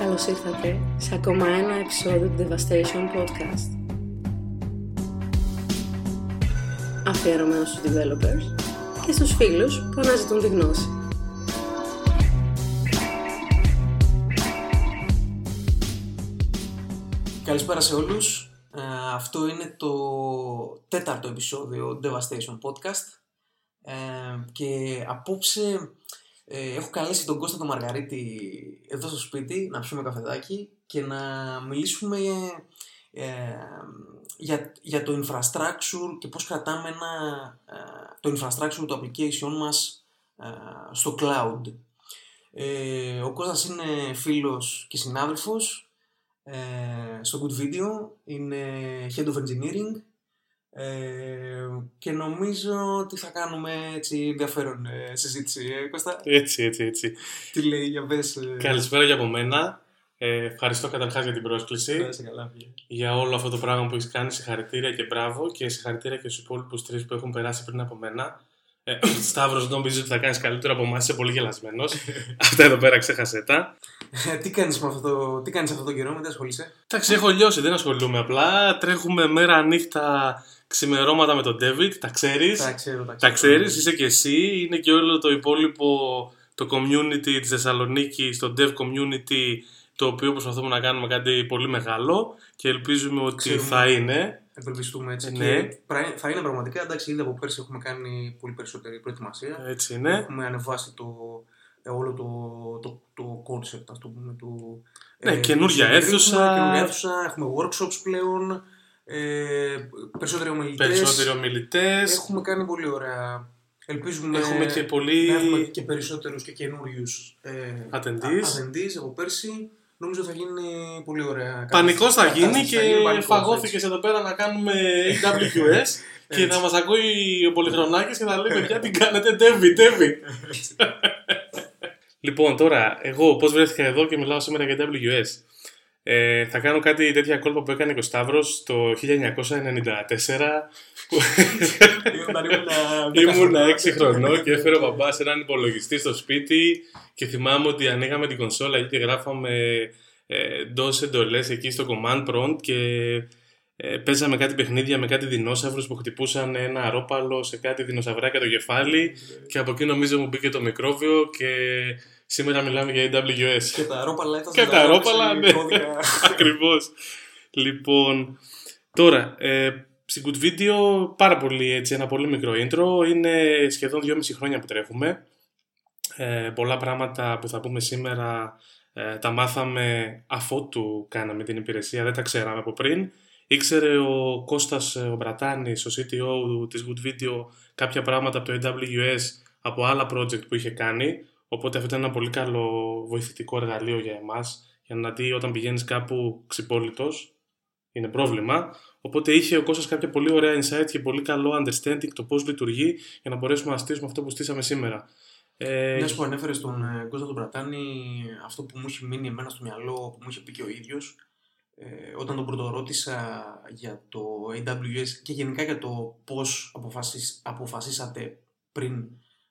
Καλώς ήρθατε σε ακόμα ένα επεισόδιο του Devastation Podcast. Αφιερωμένος στους developers και στους φίλους που αναζητούν τη γνώση. Καλησπέρα σε όλους. Ε, αυτό είναι το τέταρτο επεισόδιο Devastation Podcast ε, και απόψε ε, έχω καλέσει τον Κώστα τον Μαργαρίτη εδώ στο σπίτι να πιούμε καφεδάκι και να μιλήσουμε ε, για, για το infrastructure και πώς κρατάμε ένα, ε, το infrastructure του application μας ε, στο cloud. Ε, ο Κώστας είναι φίλος και συνάδελφος στο Good Video, είναι Head of Engineering ε, και νομίζω ότι θα κάνουμε έτσι ενδιαφέρον ε, συζήτηση, ε, Κώστα. Έτσι, έτσι, έτσι. Τι λέει, για πες. Ε... Καλησπέρα για από μένα. Ε, ευχαριστώ καταρχάς για την πρόσκληση. καλά, για όλο αυτό το πράγμα που έχεις κάνει. Συγχαρητήρια και μπράβο και συγχαρητήρια και στους υπόλοιπους τρεις που έχουν περάσει πριν από μένα. Ε, Σταύρος, νομίζω ότι θα κάνεις καλύτερο από εμάς. Είσαι πολύ γελασμένος. Αυτά εδώ πέρα ξέχασε τα. Ε, τι κάνεις αυτό, τι κάνεις αυτό το καιρό, με τι ασχολείσαι; Εντάξει, έχω λιώσει, δεν ασχολούμαι απλά. Τρέχουμε μέρα νύχτα ξημερώματα με τον David, τα ξέρεις. Τα ξέρω, τα, τα ξέρεις, είσαι και εσύ. Είναι και όλο το υπόλοιπο το community της Θεσσαλονίκη, το dev community, το οποίο προσπαθούμε να κάνουμε κάτι πολύ μεγάλο και ελπίζουμε ότι Ξέρουμε. θα είναι. Ευελπιστούμε έτσι. Ναι. Και πρα- θα είναι πραγματικά εντάξει, ήδη από πέρσι έχουμε κάνει πολύ περισσότερη προετοιμασία. Έτσι είναι. Έχουμε ανεβάσει το, ε, όλο το, το, το concept, ας το πούμε, του... Ναι, ε, καινούργια του αίθουσα. έχουμε Καινούργια αίθουσα, έχουμε workshops πλέον, ε, περισσότεροι ομιλητές. Περισσότεροι ομιλητές. Έχουμε κάνει πολύ ωραία. Ελπίζουμε Έχουμε και πολύ- να έχουμε και περισσότερους και καινούριους ε, Attendees. attendees από πέρσι. Νομίζω θα γίνει πολύ ωραία. Πανικός θα γίνει κατάσταση, θα γίνει και πανικός, φαγώθηκες έτσι. εδώ πέρα να κάνουμε AWS και Έτσι. να μας ακούει ο Πολυχρονάκης και να λέει παιδιά τι κάνετε, Ντέβι, Ντέβι. λοιπόν, τώρα, εγώ πώς βρέθηκα εδώ και μιλάω σήμερα για AWS. Ε, θα κάνω κάτι τέτοια κόλπα που έκανε και ο Σταύρος το 1994 που Όταν ήμουν δέκα ήμουν χρονών. 6 χρονών και έφερε ο μπαμπάς έναν υπολογιστή στο σπίτι και θυμάμαι ότι ανοίγαμε την κονσόλα και γράφαμε ε, DOS εντολές εκεί στο command prompt και ε, παίζαμε κάτι παιχνίδια με κάτι δεινόσαυρους που χτυπούσαν ένα αρόπαλο σε κάτι δεινοσαυράκια το κεφάλι και από εκεί νομίζω μου μπήκε το μικρόβιο και σήμερα μιλάμε για AWS. Και τα ρόπαλα έφτασαν Και να τα γράψει ρόπαλα, ναι. κώδικα. Ακριβώς. Λοιπόν, τώρα, ε, στην Good Video πάρα πολύ έτσι, ένα πολύ μικρό intro. Είναι σχεδόν 2,5 χρόνια που τρέχουμε. Ε, πολλά πράγματα που θα πούμε σήμερα ε, τα μάθαμε αφότου κάναμε την υπηρεσία, δεν τα ξέραμε από πριν. Ήξερε ο Κώστας ε, ο Μπρατάνης, ο CTO της Good Video, κάποια πράγματα από το AWS από άλλα project που είχε κάνει. Οπότε αυτό ήταν ένα πολύ καλό βοηθητικό εργαλείο για εμάς για να δει όταν πηγαίνεις κάπου ξυπόλυτος είναι πρόβλημα. Οπότε είχε ο Κώστας κάποια πολύ ωραία insight και πολύ καλό understanding το πώς λειτουργεί για να μπορέσουμε να στήσουμε αυτό που στήσαμε σήμερα. Ε, Μια που ανέφερες τον ε, Κώστα τον Πρατάνη, αυτό που μου έχει μείνει εμένα στο μυαλό, που μου είχε πει και ο ίδιος, ε, όταν τον πρωτορώτησα για το AWS και γενικά για το πώς αποφασίσατε πριν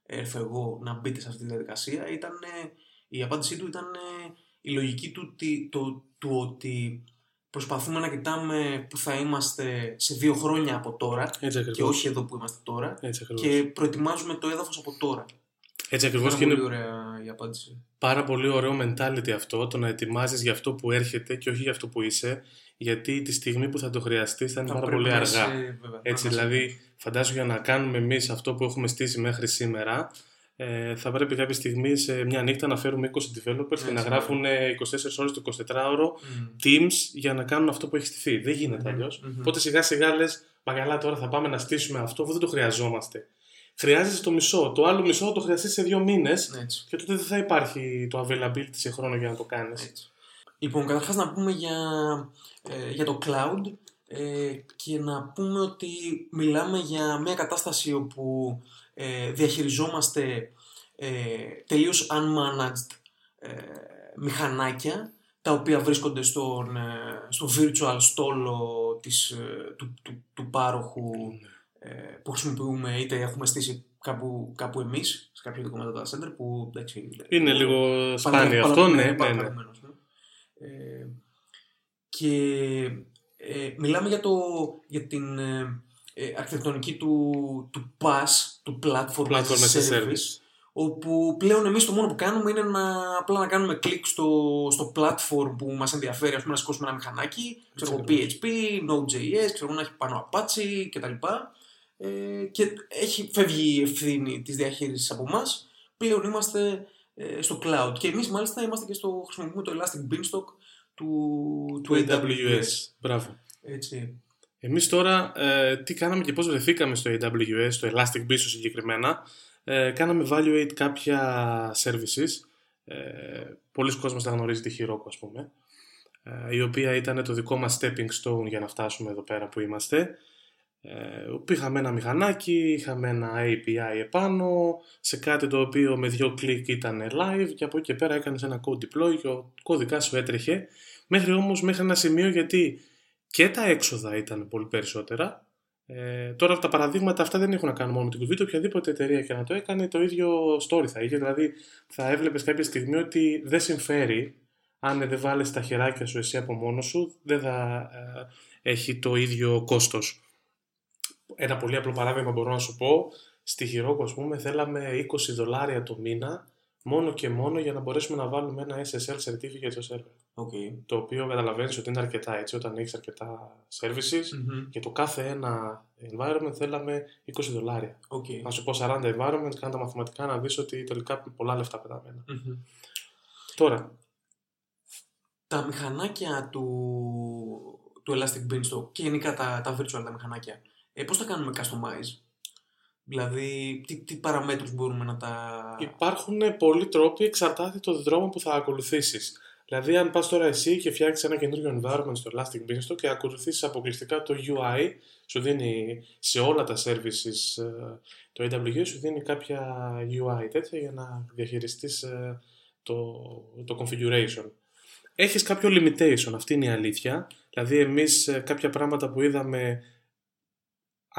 έρθω εγώ να μπείτε σε αυτή τη διαδικασία, ήταν, ε, η απάντησή του ήταν ε, η λογική του, ότι- το, του ότι προσπαθούμε να κοιτάμε που θα είμαστε σε δύο χρόνια από τώρα έτσι και ακριβώς. όχι εδώ που είμαστε τώρα Έτσι ακριβώς. και προετοιμάζουμε το έδαφος από τώρα. Έτσι ακριβώς Πάρα και πολύ είναι ωραία η απάντηση. πάρα πολύ ωραίο mentality αυτό, το να ετοιμάζεις για αυτό που έρχεται και όχι για αυτό που είσαι, γιατί τη στιγμή που θα το χρειαστείς θα είναι πάρα πρέπει πολύ να αργά. είσαι, βέβαια, Έτσι, να είσαι- δηλαδή, φαντάσου για να κάνουμε εμείς αυτό που έχουμε στήσει μέχρι σήμερα, ε, θα πρέπει κάποια στιγμή σε μια νύχτα να φέρουμε 20 developers και Έτσι, να ναι. γράφουν ε, 24 ώρες το 24ωρο Μμ. teams για να κάνουν αυτό που έχει στηθεί. Δεν γίνεται Μμμ, αλλιώς. μμμ. Οπότε σιγά σιγά λες, μα καλά τώρα θα πάμε να στήσουμε αυτό, αφού δεν το χρειαζόμαστε. Χρειάζεσαι το μισό. Το άλλο μισό θα το χρειαστείς σε δύο μήνες Έτσι. και τότε δεν θα υπάρχει το availability σε χρόνο για να το κάνεις. Έτσι. Λοιπόν, καταρχάς να πούμε για, ε, για το cloud ε, και να πούμε ότι μιλάμε για μια κατάσταση όπου ε, διαχειριζόμαστε ε, τελείως unmanaged ε, μηχανάκια τα οποία βρίσκονται στον, ε, στο virtual στόλο της, ε, του, του, του πάροχου ε, που χρησιμοποιούμε είτε έχουμε στήσει κάπου, κάπου εμείς σε κάποιο ειδικό data center που εντάξει, Είναι λίγο Παλα- σπάνιο παλα- αυτό, ναι, ναι, ναι, πάρα ναι. Παραμένος, ναι. Ε, και ε, μιλάμε για, το, για την ε, ε, αρχιτεκτονική του, του PaaS, του Platform, Platform as a as a Service, service. όπου πλέον εμείς το μόνο που κάνουμε είναι να, απλά να κάνουμε κλικ στο, στο platform που μας ενδιαφέρει, ας πούμε να σηκώσουμε ένα μηχανάκι, ξέρω εγώ ακριβώς. PHP, Node.js, ξέρω εγώ να έχει πάνω Apache κτλ. Ε, και έχει, φεύγει η ευθύνη της διαχείρισης από εμάς. πλέον είμαστε ε, στο cloud. Και εμείς μάλιστα είμαστε και στο, χρησιμοποιούμε το Elastic Beanstalk του, Του AWS. Μπράβο. Έτσι. Εμείς τώρα ε, τι κάναμε και πώς βρεθήκαμε στο AWS, στο Elastic Beanstalk συγκεκριμένα. Ε, κάναμε evaluate κάποια services. Ε, πολλοί κόσμος τα γνωρίζει τη Heroku ας πούμε. Ε, η οποία ήταν το δικό μας stepping stone για να φτάσουμε εδώ πέρα που είμαστε. Ε, όπου είχαμε ένα μηχανάκι, είχαμε ένα API επάνω, σε κάτι το οποίο με δύο κλικ ήταν live και από εκεί και πέρα έκανες ένα code deploy και ο κώδικά σου έτρεχε. Μέχρι όμως μέχρι ένα σημείο γιατί και τα έξοδα ήταν πολύ περισσότερα. Ε, τώρα τα παραδείγματα αυτά δεν έχουν να κάνουν μόνο με την κουβίτα. Οποιαδήποτε εταιρεία και να το έκανε, το ίδιο story θα είχε. Δηλαδή, θα έβλεπες κάποια στιγμή ότι δεν συμφέρει αν δεν βάλεις τα χεράκια σου εσύ από μόνος σου, δεν θα ε, έχει το ίδιο κόστος. Ένα πολύ απλό παράδειγμα μπορώ να σου πω. Στη Χειρόκο, ας πούμε, θέλαμε 20 δολάρια το μήνα μόνο και μόνο για να μπορέσουμε να βάλουμε ένα SSL certificate στο server. Okay. Το οποίο καταλαβαίνεις ότι είναι αρκετά έτσι όταν έχεις αρκετά services και το κάθε ένα environment θέλαμε 20 δολάρια. Okay. Να σου πω 40 environment, κάνε τα μαθηματικά να δεις ότι τελικά πολλά λεφτά πεταμένα. Mhm. Τώρα, Τα μηχανάκια του, του Elastic Beanstalk και γενικά τα, τα virtual τα μηχανάκια, ε, πώς τα κάνουμε customize; Δηλαδή, τι, τι παραμέτρους μπορούμε να τα... υπάρχουν πολλοί τρόποι εξαρτάται το δρόμο που θα ακολουθήσεις. Δηλαδή, αν πας τώρα εσύ και φτιάξεις ένα καινούριο environment στο Elastic Beanstalk και ακολουθήσεις αποκλειστικά το UI, σου δίνει σε όλα τα services ε, το AWS, σου δίνει κάποια UI τέτοια για να διαχειριστείς ε, το, το configuration. Έχεις κάποιο limitation, αυτή είναι η αλήθεια. Δηλαδή, εμείς ε, κάποια πράγματα που είδαμε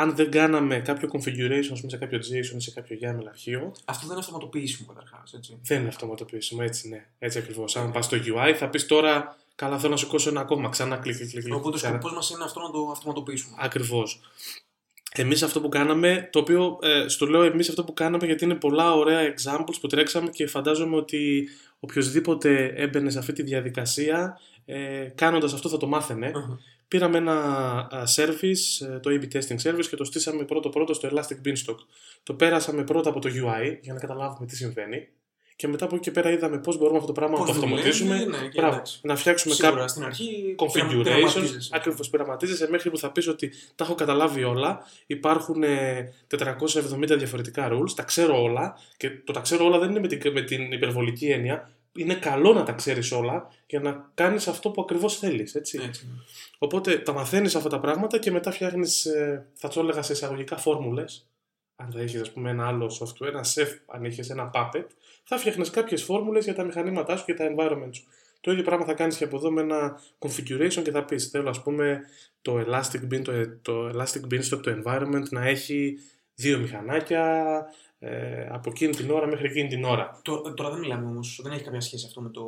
αν δεν κάναμε κάποιο configuration ας πούμε, σε κάποιο JSON ή σε κάποιο YAML αρχείο, Αυτό δεν είναι αυτοματοποιήσιμο καταρχάς, έτσι. δεν είναι αυτοματοποιήσιμο, έτσι ναι. Έτσι ακριβώς. Αν πας στο UI, θα πεις τώρα, καλά, θέλω να σηκώσω ένα ακόμα. Ξανά κλικ, κλικ, κλικ. Οπότε ο σκοπός μας είναι αυτό να το αυτοματοποιήσουμε. Ακριβώς. Εμείς αυτό που κάναμε, το οποίο ε, στο λέω εμείς αυτό που κάναμε γιατί είναι πολλά ωραία examples που τρέξαμε και φαντάζομαι ότι οποιοδήποτε έμπαινε σε αυτή τη διαδικασία, ε, κάνοντας αυτό θα το μάθαινε. Αχα. Πήραμε ένα α, service, ε, το A-B testing service και το στήσαμε πρώτο-πρώτο στο Elastic Beanstalk. Το πέρασαμε πρώτα από το UI για να καταλάβουμε τι συμβαίνει. Και μετά από εκεί και πέρα είδαμε πώς μπορούμε αυτό το πράγμα να Πώς το αυτοματίσουμε. δουλεύει, ναι, και Μπράβο, εντάξει. να φτιάξουμε Σίγουρα κάποιο στην αρχή configurations. πειραματίζεσαι. Ακριβώς πειραματίζεσαι μέχρι που θα πεις ότι τα έχω καταλάβει όλα. Υπάρχουν ε, 470 διαφορετικά rules, τα ξέρω όλα. Και το τα ξέρω όλα δεν είναι με την, με την υπερβολική έννοια. Είναι καλό να τα ξέρεις όλα για να κάνεις αυτό που ακριβώς θέλεις. Έτσι. Έτσι. ναι. Οπότε τα μαθαίνεις αυτά τα πράγματα και μετά φτιάχνεις, θα το έλεγα σε εισαγωγικά φόρμουλες. Αν θα είχε, ας πούμε, ένα άλλο software, ένα chef, αν είχε ένα puppet, θα φτιάχνεις κάποιες φόρμουλες για τα μηχανήματά σου και τα environment σου. Το ίδιο πράγμα θα κάνεις και από εδώ με ένα configuration και θα πεις: Θέλω, ας πούμε, το Elastic Bean, το, το Elastic Beanstalk, το environment να έχει δύο μηχανάκια ε, από εκείνη την ώρα μέχρι εκείνη την ώρα. Τώρα, τώρα δεν μιλάμε όμως, δεν έχει κάποια σχέση αυτό με, το,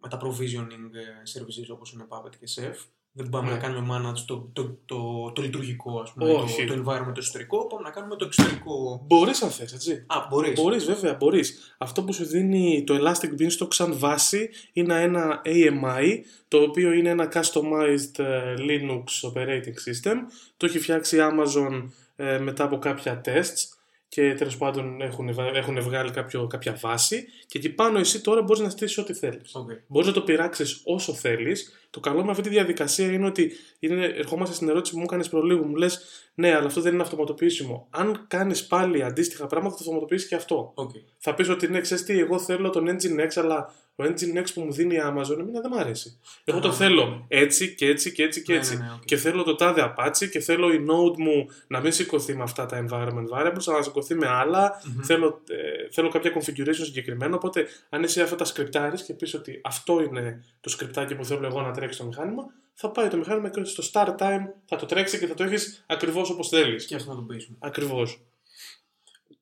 με τα provisioning ε, services όπως είναι Puppet και Chef. Δεν πάμε Ναι. να κάνουμε manage το, το, το, το, λειτουργικό, ας πούμε, Όχι. το, το environment το εσωτερικό, πάμε να κάνουμε το εξωτερικό. Μπορείς αν θες, έτσι. Α, μπορείς. Μπορείς, βέβαια, μπορείς. Αυτό που σου δίνει το Elastic Beanstalk σαν βάση είναι ένα AMI, το οποίο είναι ένα customized ε, Linux operating system. Το έχει φτιάξει η Amazon ε, μετά από κάποια tests και τέλος πάντων έχουν, βα- έχουν βγάλει κάποιο, κάποια βάση και εκεί πάνω εσύ τώρα μπορείς να στήσεις ό,τι θέλεις. Okay. Μπορείς να το πειράξεις όσο θέλεις. Το καλό με αυτή τη διαδικασία είναι ότι είναι, ερχόμαστε στην ερώτηση που μου έκανες προλίγου. Μου λες, ναι, αλλά αυτό δεν είναι αυτοματοποιήσιμο. Αν κάνεις πάλι αντίστοιχα πράγματα, θα το αυτοματοποιήσεις και αυτό. Okay. Θα πεις ότι ναι, ξέρεις τι, εγώ θέλω τον Engine X, αλλά ο Engine X που μου δίνει η Amazon εμένα δεν μου αρέσει. Εγώ το Α. θέλω έτσι και έτσι και έτσι και Ναι, έτσι. ναι, ναι, οκ. Και θέλω το τάδε Apache και θέλω η node μου να μην σηκωθεί με αυτά τα environment variables, αλλά να σηκωθεί με άλλα. Μμμ. Θέλω, ε, θέλω κάποια configuration συγκεκριμένα. Οπότε, αν εσύ αυτά τα σκριπτάρεις και πεις ότι αυτό είναι το scriptάκι που θέλω εγώ να τρέξει το μηχάνημα, θα πάει το μηχάνημα και στο start time θα το τρέξει και θα το έχεις ακριβώς όπως θέλεις. Και αυτό να το πείσουμε. Ακριβώς.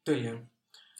Τέλεια.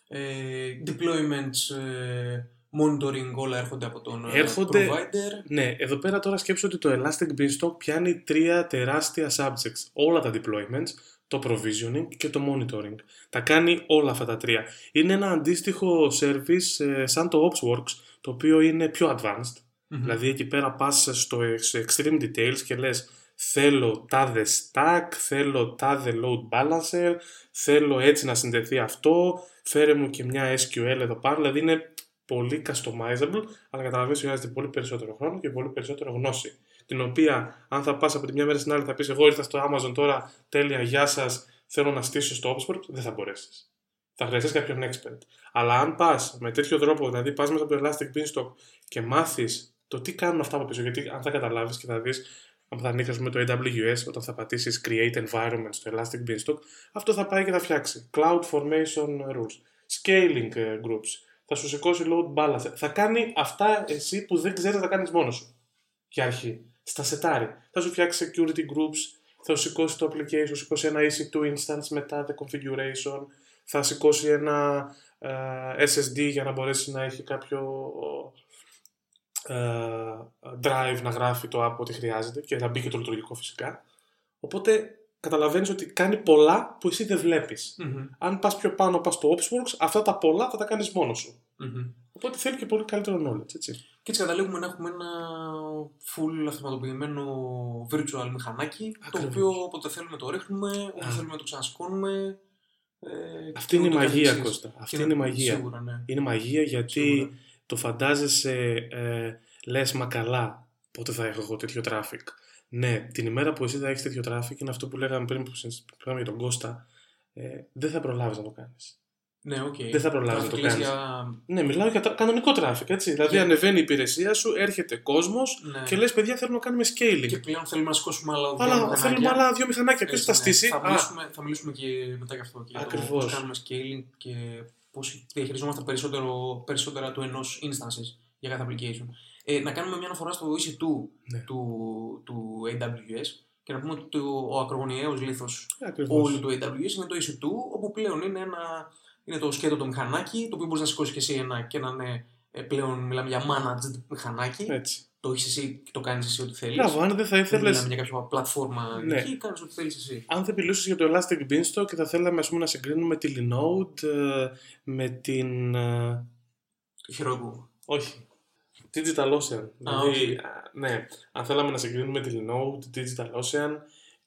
Ε, deployments, ε, monitoring όλα έρχονται από τον ε, Έρχονται- provider. Ναι, εδώ πέρα τώρα σκέψω ότι το Elastic Beanstalk πιάνει τρία τεράστια subjects. Όλα τα deployments, το provisioning και το monitoring. Τα κάνει όλα αυτά τα τρία. Είναι ένα αντίστοιχο service ε, σαν το OpsWorks, το οποίο είναι πιο advanced. Δηλαδή εκεί πέρα πας στο σε extreme details και λες θέλω τάδε stack, θέλω τάδε load balancer, θέλω έτσι να συνδεθεί αυτό, φέρε μου και μια SQL εδώ πάνω, δηλαδή είναι πολύ customizable, αλλά καταλαβαίνεις ότι χρειάζεται πολύ περισσότερο χρόνο και πολύ περισσότερο γνώση. Την οποία, αν θα πας από τη μια μέρα στην άλλη, θα πεις εγώ ήρθα στο Amazon τώρα, τέλεια, γεια σας, θέλω να στήσω στο Oxford, δεν θα μπορέσεις. Θα χρειαστείς κάποιον expert. Αλλά αν πας με τέτοιο τρόπο, δηλαδή πας μέσα από το Elastic Beanstalk και μάθεις το τι κάνουν αυτά από πίσω, γιατί αν θα καταλάβεις και θα δεις, αν θα ανοίξεις με το AWS, όταν θα πατήσεις Create Environment στο Elastic Beanstalk, αυτό θα πάει και θα φτιάξει Cloud Formation Rules, Scaling ε, Groups, θα σου σηκώσει Load Balancer. Θα κάνει αυτά εσύ που δεν ξέρεις να τα κάνεις μόνος σου. Για αρχή. Στα σετάρι. Θα σου φτιάξει Security Groups, θα σου σηκώσει το application, θα σου σηκώσει ένα EC2 instance μετά the configuration, θα σηκώσει ένα ε, SSD για να μπορέσει να έχει κάποιο ε, drive να γράφει το app ό,τι χρειάζεται και να μπει και το λειτουργικό φυσικά. Οπότε καταλαβαίνεις ότι κάνει πολλά που εσύ δεν βλέπεις. Μμμ. Αν πας πιο πάνω, πας στο OpsWorks, αυτά τα πολλά θα τα κάνεις μόνος σου. Μμμ. Οπότε θέλει και πολύ καλύτερο knowledge, έτσι. Και έτσι καταλήγουμε να έχουμε ένα full αυτοματοποιημένο virtual μηχανάκι, το Ακριβώς. οποίο όποτε θέλουμε το ρίχνουμε, όποτε Α. θέλουμε το ξανασκώνουμε. Ε, Αυτή και είναι η ούτω μαγεία, καθεξής. Κώστα. Αυτή Και είναι η ναι, μαγεία. Σίγουρα, ναι. Είναι μαγεία γιατί Σίγουρα. Το φαντάζεσαι, ε, λες μα καλά, πότε θα έχω εγώ τέτοιο traffic. Ναι, την ημέρα που εσύ θα έχεις τέτοιο traffic είναι αυτό που λέγαμε πριν που συζη- που λέγαμε για τον Κώστα, ε, δεν θα προλάβεις να το κάνεις. Ναι, οκ. Δεν θα προλάβεις να το Traffic λες κάνεις. Για... Ναι, μιλάω για τρα- κανονικό traffic, έτσι. Δηλαδή Για- ανεβαίνει η υπηρεσία σου, έρχεται κόσμος Ναι. και λες παιδιά θέλουμε να κάνουμε scaling. Και πλέον θέλουμε να σηκώσουμε άλλα δύο Αλλά μηχανάκια. θέλουμε άλλα δύο μηχανάκια. Ποιος Έτσι, θα ναι. στήσει; Θα Α, μιλήσουμε, θα μιλήσουμε και μετά για αυτό. Και για το Ακριβώς. πώς κάνουμε scaling και πώς διαχειριζόμαστε περισσότερο, περισσότερα του ενός instances για κάθε application. Ε, να κάνουμε μια αναφορά στο EC2 Ναι. του, του AWS και να πούμε ότι το, ο ακρογωνιαίος λίθος ακριβώς. όλου του AWS είναι το EC2, όπου πλέον είναι, ένα, είναι το σκέτο το μηχανάκι, το οποίο μπορείς να σηκώσεις και εσύ ένα και να είναι ε, πλέον μιλάμε για managed μηχανάκι. Έτσι. Το έχεις εσύ και το κάνεις εσύ ό,τι θέλεις. Μπράβο, αν δεν θα Δεν ήθελες μιλάμε για κάποια πλατφόρμα Ναι. εκεί, κάνεις ό,τι θέλεις εσύ. αν δεν μιλούσε για το Elastic Beanstalk και θα θέλαμε ας πούμε, να συγκρίνουμε τη Linode ε, με την. ε, Το Heroku. όχι. Digital Ocean. δηλαδή, οκ. α, ναι, αν θέλαμε να συγκρίνουμε τη Linode, Digital Ocean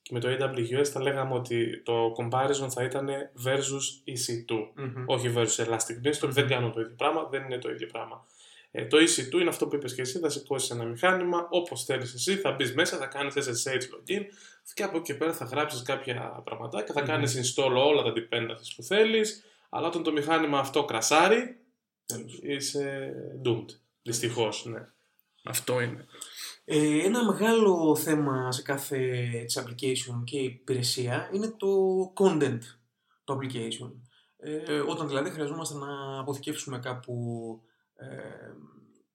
και με το AWS θα λέγαμε ότι το comparison θα ήταν versus EC2. Μμμ. Όχι versus Elastic Beanstalk, δεν κάνουν το ίδιο πράγμα, δεν είναι το ίδιο πράγμα. Ε, το EC2 είναι αυτό που είπες και εσύ, θα σηκώσει ένα μηχάνημα όπως θέλεις εσύ, θα μπεις μέσα, θα κάνεις SSH login και από εκεί και πέρα θα γράψεις κάποια πραγματάκια, θα Μμμ. κάνεις install όλα τα dependencies που θέλεις, αλλά όταν το μηχάνημα αυτό κρασάρει, Τέλος. είσαι doomed. Δυστυχώς, ναι. Αυτό είναι. Ε, ένα μεγάλο θέμα σε κάθε έτσι, application και υπηρεσία είναι το content του application. Ε, όταν δηλαδή χρειαζόμαστε να αποθηκεύσουμε κάπου ε,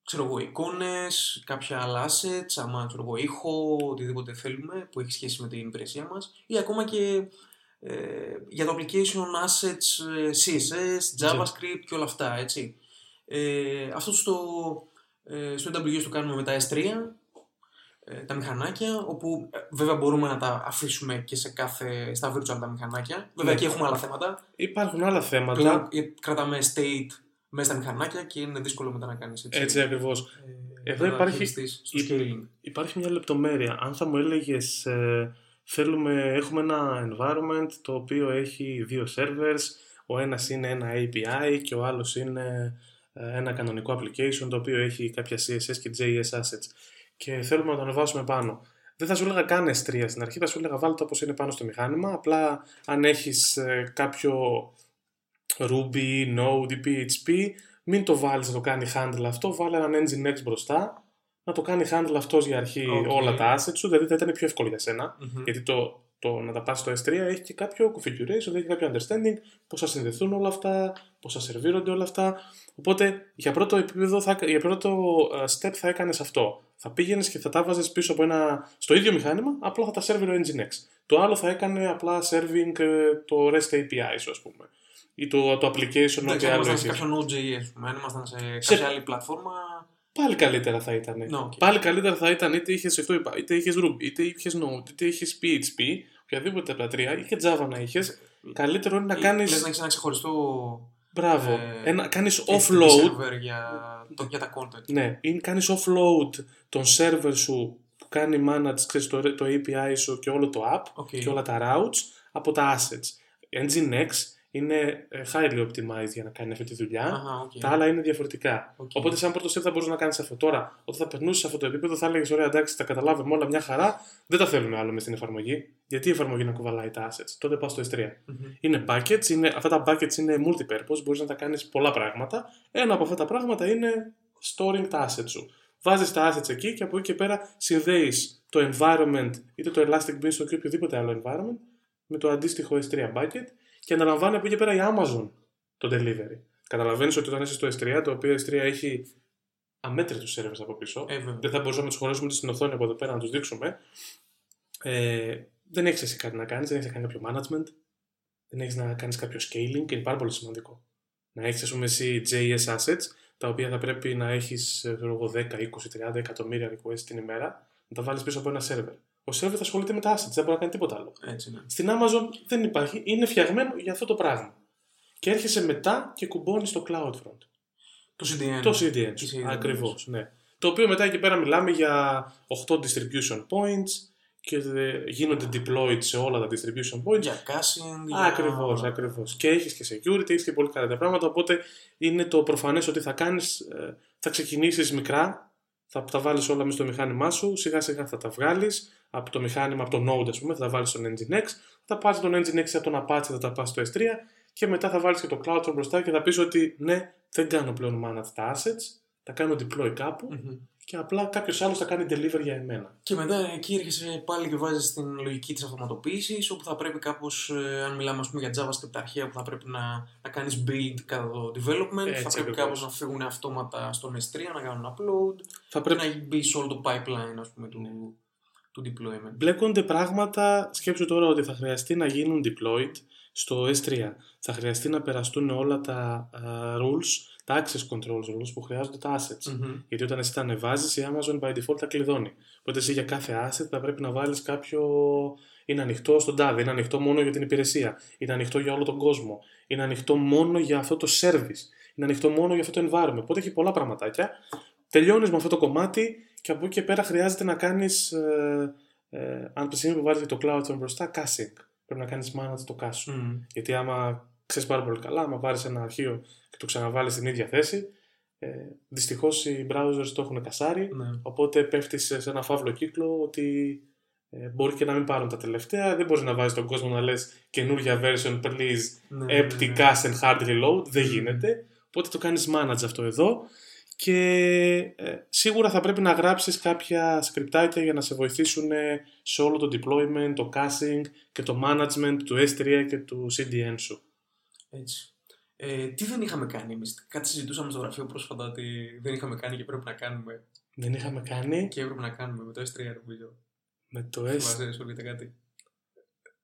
ξέρω εγώ, εικόνες, κάποια άλλα assets, άμα ξέρω εγώ, ήχο, οτιδήποτε θέλουμε που έχει σχέση με την υπηρεσία μας ή ακόμα και ε, για το application assets ε, CSS, JavaScript και όλα αυτά, έτσι. Ε, αυτό στο, ε, στο AWS το κάνουμε με τα S3, ε, τα μηχανάκια, όπου ε, βέβαια μπορούμε να τα αφήσουμε και σε κάθε, στα virtual τα μηχανάκια. Βέβαια Ναι. και έχουμε άλλα θέματα. Υπάρχουν άλλα θέματα. Πλέον ε, κρατάμε state μέσα στα μηχανάκια και είναι δύσκολο μετά να κάνεις έτσι. Έτσι ακριβώς. ε, Εδώ να υπάρχει- χειριστείς στο η- scaling. Υπάρχει μια λεπτομέρεια. Αν θα μου έλεγες ε, θέλουμε, έχουμε ένα environment το οποίο έχει δύο servers, ο ένας είναι ένα API και ο άλλος είναι ε, ένα κανονικό application το οποίο έχει κάποια CSS και JS assets και θέλουμε να το ανεβάσουμε πάνω. Δεν θα σου έλεγα κάνε S3 στην αρχή, θα σου έλεγα βάλτε το όπως είναι πάνω στο μηχάνημα, απλά αν έχεις ε, κάποιο Ruby, Node ή PHP, μην το βάλεις να το κάνει handle αυτό, βάλε έναν Nginx μπροστά, να το κάνει handle αυτός για αρχή Οκ. όλα τα assets σου, δηλαδή θα ήταν πιο εύκολο για σένα, Μμμ. γιατί το, το να τα πας στο S3 έχει και κάποιο configuration, έχει κάποιο understanding, πώς θα συνδεθούν όλα αυτά, πώς θα σερβίρονται όλα αυτά. Οπότε για πρώτο επίπεδο, θα, για πρώτο ε, step θα έκανες αυτό. Θα πήγαινες και θα τα βάζες πίσω από ένα, στο ίδιο μηχάνημα, απλά θα τα σέρβιρε ο Nginx. Το άλλο θα έκανε απλά serving ε, το REST API σου, ας πούμε. ή το, το application Εντάξει, ό,τι αν άλλο ήμασταν σε έχεις. κάποιο Node.js, ας πούμε, αν ήμασταν σε Σε- κάποια άλλη πλατφόρμα. Πάλι καλύτερα θα ήταν. Ναι, οκ. Πάλι καλύτερα θα ήταν είτε είχες αυτό που είπα, είτε είχες Ruby, είτε είχες Node, είτε είχες PHP, οποιαδήποτε από τα τρία, ή και Java να είχες. Καλύτερο είναι να Ή κάνει. Λες να έχεις ένα ξεχωριστό Μπράβο. ε, ένα, κάνεις HTTP offload. server για, το, για τα content. Ναι, ή κάνεις offload τον server σου που κάνει manage ξέρεις, το, το API σου και όλο το app Οκ. και όλα τα routes από τα assets. Nginx είναι ε, highly optimized για να κάνει αυτή τη δουλειά. Αχα, οκ. Τα άλλα είναι διαφορετικά. Οκ. Οπότε, σαν πρώτο step θα μπορούσες να κάνεις αυτό. Τώρα, όταν θα περνούσες σε αυτό το επίπεδο, θα έλεγες: Ωραία, εντάξει, τα καταλάβουμε όλα μια χαρά. Δεν τα θέλουμε άλλο μες στην εφαρμογή. Γιατί η εφαρμογή να κουβαλάει τα assets; Τότε πας στο S3. Μμμ. Είναι buckets, είναι, αυτά τα buckets είναι multi-purpose, μπορείς να τα κάνεις πολλά πράγματα. Ένα από αυτά τα πράγματα είναι storing τα assets σου. Βάζεις τα assets εκεί και από εκεί και πέρα συνδέεις το environment, είτε το Elastic Beanstalk ή οποιοδήποτε άλλο environment, με το αντίστοιχο S3 bucket και αναλαμβάνει από εκεί και πέρα η Amazon το delivery. Καταλαβαίνεις ότι όταν είσαι στο S3, το οποίο S3 έχει αμέτρητους servers από πίσω, Ε, βέβαια. δεν θα μπορούσαμε να τους χωρέσουμε στην οθόνη από εδώ πέρα να τους δείξουμε. Ε, δεν έχεις εσύ κάτι να κάνεις, δεν έχεις να κάνει κάποιο management, δεν έχεις να κάνεις κάποιο scaling και είναι πάρα πολύ σημαντικό. Να έχεις, ας πούμε, εσύ JS assets, τα οποία θα πρέπει να έχεις 10, 20, 30 εκατομμύρια requests την ημέρα, να τα βάλεις πίσω από ένα server. Ο server θα ασχολείται με τα assets, δεν μπορεί να κάνει τίποτα άλλο. Έτσι, ναι. Στην Amazon δεν υπάρχει, είναι φτιαγμένο για αυτό το πράγμα. Και έρχεσαι μετά και κουμπώνεις στο CloudFront. Το CDN. Το CDN Τι σου. CDN Ακριβώς, ναι. Το οποίο μετά εκεί πέρα μιλάμε για 8 distribution points και ε, γίνονται deployed σε όλα τα distribution points. Για casting. για- Ακριβώς, ακριβώς. Και έχεις και security, έχεις και πολύ καλά τα πράγματα. Οπότε είναι το προφανές ότι θα κάνεις, θα ξεκινήσεις μικρά, θα τα βάλεις όλα μέσα στο μηχάνημά σου, σιγά σιγά θα τα βγάλεις από το μηχάνημα, από το Node, ας πούμε, θα τα βάλεις στον Nginx, θα πάρει τον Nginx από τον Apache, θα τα πας στο S3 και μετά θα βάλεις και το CloudFront μπροστά και θα πεις ότι ναι, δεν κάνω πλέον manage τα assets, τα κάνω deploy κάπου Μμμ. και απλά κάποιος άλλος θα κάνει deliver για εμένα. Και μετά εκεί έρχεσαι πάλι και βάζεις την λογική της αυτοματοποίησης, όπου θα πρέπει κάπως, αν μιλάμε ας πούμε, για JavaScript αρχαία, που θα πρέπει να, να κάνεις build κατά το development, Έτσι θα πρέπει ακριβώς. κάπως να φύγουν αυτόματα στον S3, να κάνουν upload, Θα και πρέπει να μπει σε όλο το pipeline ας πούμε, του, του deployment. Μπλέκονται πράγματα, σκέψου τώρα ότι θα χρειαστεί να γίνουν deployed στο S3. Θα χρειαστεί να περαστούν όλα τα α, rules, τα access controls rules που χρειάζονται τα assets. Μμμ. Γιατί όταν εσύ τα ανεβάζεις, η Amazon by default τα κλειδώνει. Οπότε εσύ για κάθε asset θα πρέπει να βάλεις κάποιο. Είναι ανοιχτό στον τάδε, είναι ανοιχτό μόνο για την υπηρεσία, είναι ανοιχτό για όλο τον κόσμο, είναι ανοιχτό μόνο για αυτό το service, είναι ανοιχτό μόνο για αυτό το environment. Οπότε έχει πολλά πραγματάκια. Τελειώνεις με αυτό το κομμάτι και από εκεί και πέρα χρειάζεται να κάνεις. Ε, ε, αν από τη στιγμή που βάζει το cloud μπροστά, caching. Πρέπει να κάνεις manage το cache σου. Μμμ. Γιατί άμα ξέρεις πάρα πολύ καλά, άμα πάρεις ένα αρχείο και το ξαναβάλεις στην ίδια θέση, ε, δυστυχώς οι browsers το έχουν κασάρει. Ναι. Οπότε πέφτει σε ένα φαύλο κύκλο ότι ε, μπορεί και να μην πάρουν τα τελευταία. Δεν μπορείς να βάζεις τον κόσμο να λες καινούργια version, please, Ναι, empty ναι, ναι. cache and hard reload. Δεν γίνεται. Οπότε το κάνεις manage αυτό εδώ. Και ε, σίγουρα θα πρέπει να γράψεις κάποια σκριπτάκια για να σε βοηθήσουν ε, σε όλο το deployment, το caching και το management του S3 και του CDN σου. Έτσι. Ε, τι δεν είχαμε κάνει εμείς; Κάτι συζητούσαμε στο γραφείο πρόσφατα ότι δεν είχαμε κάνει και πρέπει να κάνουμε. Δεν είχαμε κάνει Και έπρεπε να κάνουμε με το S3 νομίζω. με το S. Θυμάσαι, σου λέτε κάτι;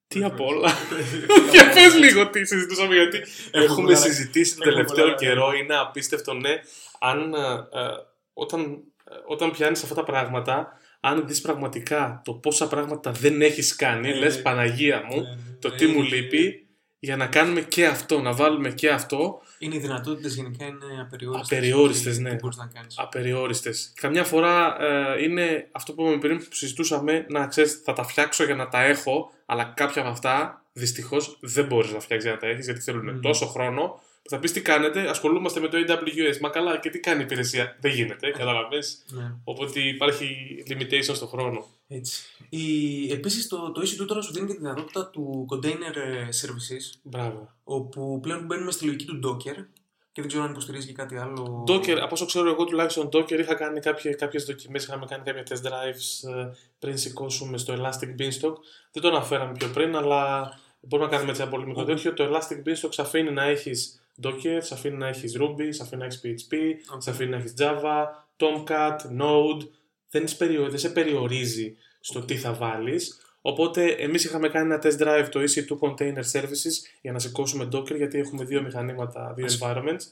Τι απ' όλα. Για πες λίγο τι συζητούσαμε, γιατί έχουμε πολλά- συζητήσει τον έχουμε τελευταίο πολλά- καιρό. Είναι απίστευτο, ναι. Αν, ε, ε, όταν, ε, όταν πιάνεις αυτά τα πράγματα, αν δεις πραγματικά το πόσα πράγματα δεν έχεις κάνει, Ε, λες ναι. Παναγία μου, Ναι, ναι. το Ε, τι μου είναι- λείπει, για να κάνουμε και αυτό, να βάλουμε και αυτό, Είναι οι δυνατότητες γενικά είναι απεριόριστες. Απεριόριστες, ναι. Τι μπορείς να κάνεις. απεριόριστες. Καμιά φορά ε, είναι αυτό που είπαμε πριν που συζητούσαμε, να ξέρεις θα τα φτιάξω για να τα έχω, αλλά κάποια από αυτά δυστυχώς δεν μπορείς να φτιάξεις για να τα έχεις, γιατί θέλουν Μμμ. τόσο χρόνο που θα πεις τι κάνετε, ασχολούμαστε με το AWS, μα καλά και τι κάνει η υπηρεσία, δεν γίνεται, καταλαβαίνεις. Ναι. Οπότε υπάρχει limitation στο χρόνο. Έτσι. Η... Επίσης το, το EC2 τώρα σου δίνει και τη δυνατότητα του container ε, services Μπράβο. όπου πλέον μπαίνουμε στη λογική του Docker και δεν ξέρω αν υποστηρίζει και κάτι άλλο. Docker, από όσο ξέρω εγώ τουλάχιστον Docker είχα κάνει κάποιες, κάποιες δοκιμές, είχαμε κάνει κάποια test drives ε, πριν σηκώσουμε στο Elastic Beanstalk. Δεν το αναφέραμε πιο πριν, αλλά μπορούμε να κάνουμε έτσι ένα πολύ μικρό Οκ. τέτοιο. Το Elastic Beanstalk σε αφήνει να έχεις Docker, σε αφήνει να έχεις Ruby, σε αφήνει να έχεις PHP, Οκ. σε αφήνει να έχεις Java, Tomcat, Node. Δεν, σε περιο- δεν σε περιορίζει στο τι θα βάλεις. Οπότε εμείς είχαμε κάνει ένα test drive το EC2 Container Services για να σηκώσουμε Docker γιατί έχουμε δύο μηχανήματα, δύο Ας- environments.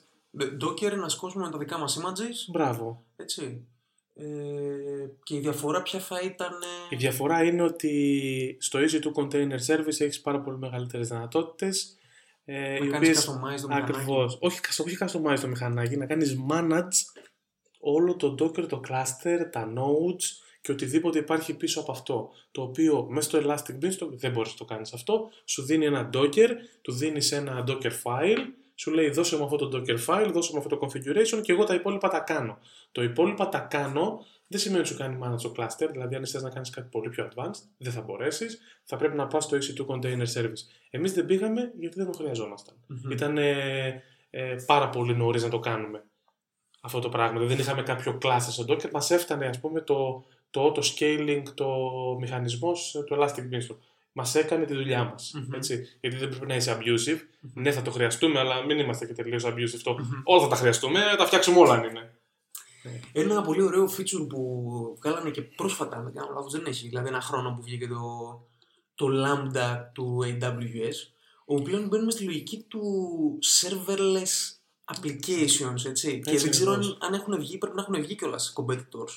Docker να σηκώσουμε με τα δικά μας images, Μπράβο. έτσι. Ε, και η διαφορά ποια θα ήταν... Η διαφορά είναι ότι στο EC2 Container Service έχεις πάρα πολύ μεγαλύτερες δυνατότητες ε, να οι κάνεις οποίες customize το μηχανάκι. Ακριβώς. Όχι, κασ- όχι customize το μηχανάκι, να κάνεις manage όλο το Docker, το cluster, τα nodes και οτιδήποτε υπάρχει πίσω από αυτό. Το οποίο μέσα στο Elastic Beanstalk δεν μπορείς να το κάνεις αυτό. Σου δίνει ένα Docker, του δίνεις ένα Docker file, σου λέει δώσε μου αυτό το Docker file, δώσε μου αυτό το configuration και εγώ τα υπόλοιπα τα κάνω. Το υπόλοιπα τα κάνω δεν σημαίνει ότι σου κάνει manage το cluster, δηλαδή αν θες να κάνεις κάτι πολύ πιο advanced, δεν θα μπορέσεις, θα πρέπει να πας στο EC2 Container Service. Εμείς δεν πήγαμε γιατί δεν το χρειαζόμασταν. Μμμ. Ήταν ε, ε, πάρα πολύ νωρίς να το κάνουμε αυτό το πράγμα. Δηλαδή, δεν είχαμε κάποιο κλάσσα στο Docker. Μας έφτανε, ας πούμε, το, το auto scaling, το μηχανισμός του Elastic Beanstalk. Μας έκανε τη δουλειά μας. Μμμ. Γιατί δεν πρέπει να είσαι abusive. Ναι, θα το χρειαστούμε, αλλά μην είμαστε και τελείως abusive. Το, Μμμ. Όλα θα τα χρειαστούμε, θα τα φτιάξουμε όλα αν είναι. Ένα πολύ ωραίο feature που βγάλανε και πρόσφατα, αν δεν κάνω λάθος, δεν έχει, δηλαδή ένα χρόνο που βγήκε το, το Lambda του AWS, όπου πλέον μπαίνουμε στη λογική του serverless applications, έτσι. και δεν ξέρω αν, ακριβώς. αν έχουν βγει, πρέπει να έχουν βγει κιόλας competitors.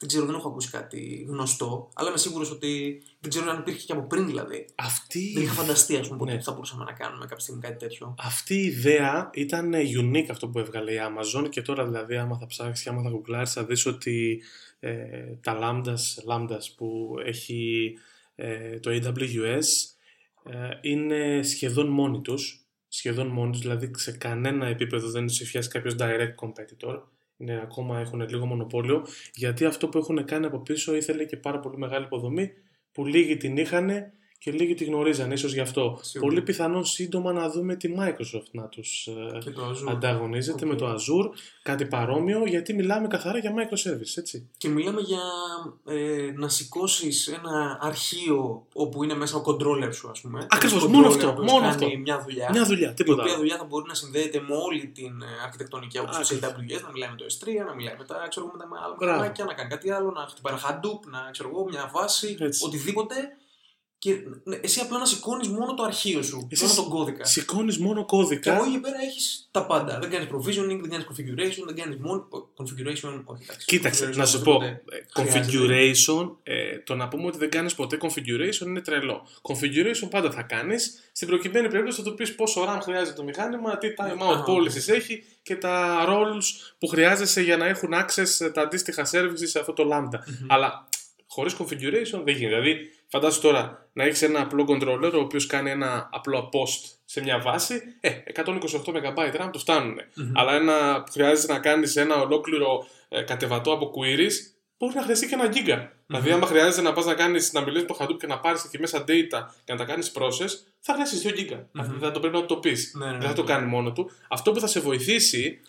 Δεν ξέρω, δεν έχω ακούσει κάτι γνωστό, αλλά είμαι σίγουρος ότι δεν ξέρω αν υπήρχε και από πριν δηλαδή. Αυτή, Δεν είχα φανταστεί, ας πούμε, ποτέ Ναι. ότι θα μπορούσαμε να κάνουμε κάποια στιγμή κάτι τέτοιο. αυτή η ιδέα ήταν unique αυτό που έβγαλε η Amazon και τώρα δηλαδή άμα θα ψάξεις και άμα θα γκουγκλάρεις θα δεις ότι ε, τα lambdas, lambdas που έχει ε, το AWS ε, είναι σχεδόν μόνοι τους σχεδόν μόνοι τους, δηλαδή σε κανένα επίπεδο δεν τους έχει κάποιος direct competitor είναι, ακόμα έχουν λίγο μονοπόλιο γιατί αυτό που έχουν κάνει από πίσω ήθελε και πάρα πολύ μεγάλη υποδομή που λίγοι την είχαν και λίγοι τη γνωρίζαν ίσως γι' αυτό. Σίγουρα. Πολύ πιθανόν σύντομα να δούμε τη Microsoft να τους ε, Και το Azure. ανταγωνίζεται Οκ. με το Azure, κάτι παρόμοιο γιατί μιλάμε καθαρά για microservice, έτσι. Και μιλάμε για ε, να σηκώσεις ένα αρχείο όπου είναι μέσα ο controller σου, ας πούμε. Ακριβώς, Ένας μόνο controller αυτό, ο οποίος μόνο κάνει αυτό. Μια δουλειά. Μια δουλειά, η τίποτα. οποία άλλο. δουλειά θα μπορεί να συνδέεται με όλη την ε, αρχιτεκτονική από της Ακριβώς. AWS, να μιλάει με το S3, να μιλάει με τα, ξέρω, εγώ, με τα άλλα Μπράβο. μηχανάκια, να κάνει κάτι άλλο, να χτυπάει ένα Hadoop, να ξέρω εγώ, μια βάση, Έτσι. οτιδήποτε. Και ναι, εσύ απλά να σηκώνεις μόνο το αρχείο σου, Εσύ μόνο τον κώδικα. Σηκώνεις μόνο Και κώδικα. από εκεί και πέρα έχεις τα πάντα. Δεν κάνεις provisioning, δεν κάνεις configuration, δεν κάνεις μόνο. Configuration, όχι εντάξει. Κοίταξε, Configuration να σου πω. οπωσδήποτε ε, χρειάζεται. Configuration, ε, το να πούμε ότι δεν κάνεις ποτέ configuration είναι τρελό. Configuration πάντα θα κάνεις. Στην προκειμένη περίπτωση θα του πεις πόσο RAM χρειάζεται το μηχάνημα, τι timeout Α, policies έχει και τα roles που χρειάζεσαι για να έχουν access τα αντίστοιχα services σε αυτό το lambda. Μμμ. Αλλά χωρίς configuration δεν γίνεται. Δηλαδή, φαντάσου τώρα να έχεις ένα απλό controller ο οποίος κάνει ένα απλό post σε μια βάση. Ε, 128 MB RAM του φτάνουν. Μμμ. Αλλά ένα που χρειάζεται να κάνεις ένα ολόκληρο ε, κατεβατό από queries, μπορεί να χρειαστεί και ένα giga. Δηλαδή, άμα χρειάζεται να πας να, κάνεις, να μιλήσεις με το Hadoop και να πάρεις εκεί μέσα data και να τα κάνεις process, θα χρειαστείς 2 giga. Μμμ. Θα το πρέπει να το πεις. Ναι, ναι, ναι, δεν θα το ναι. κάνει μόνο του. Αυτό που θα σε βοηθήσει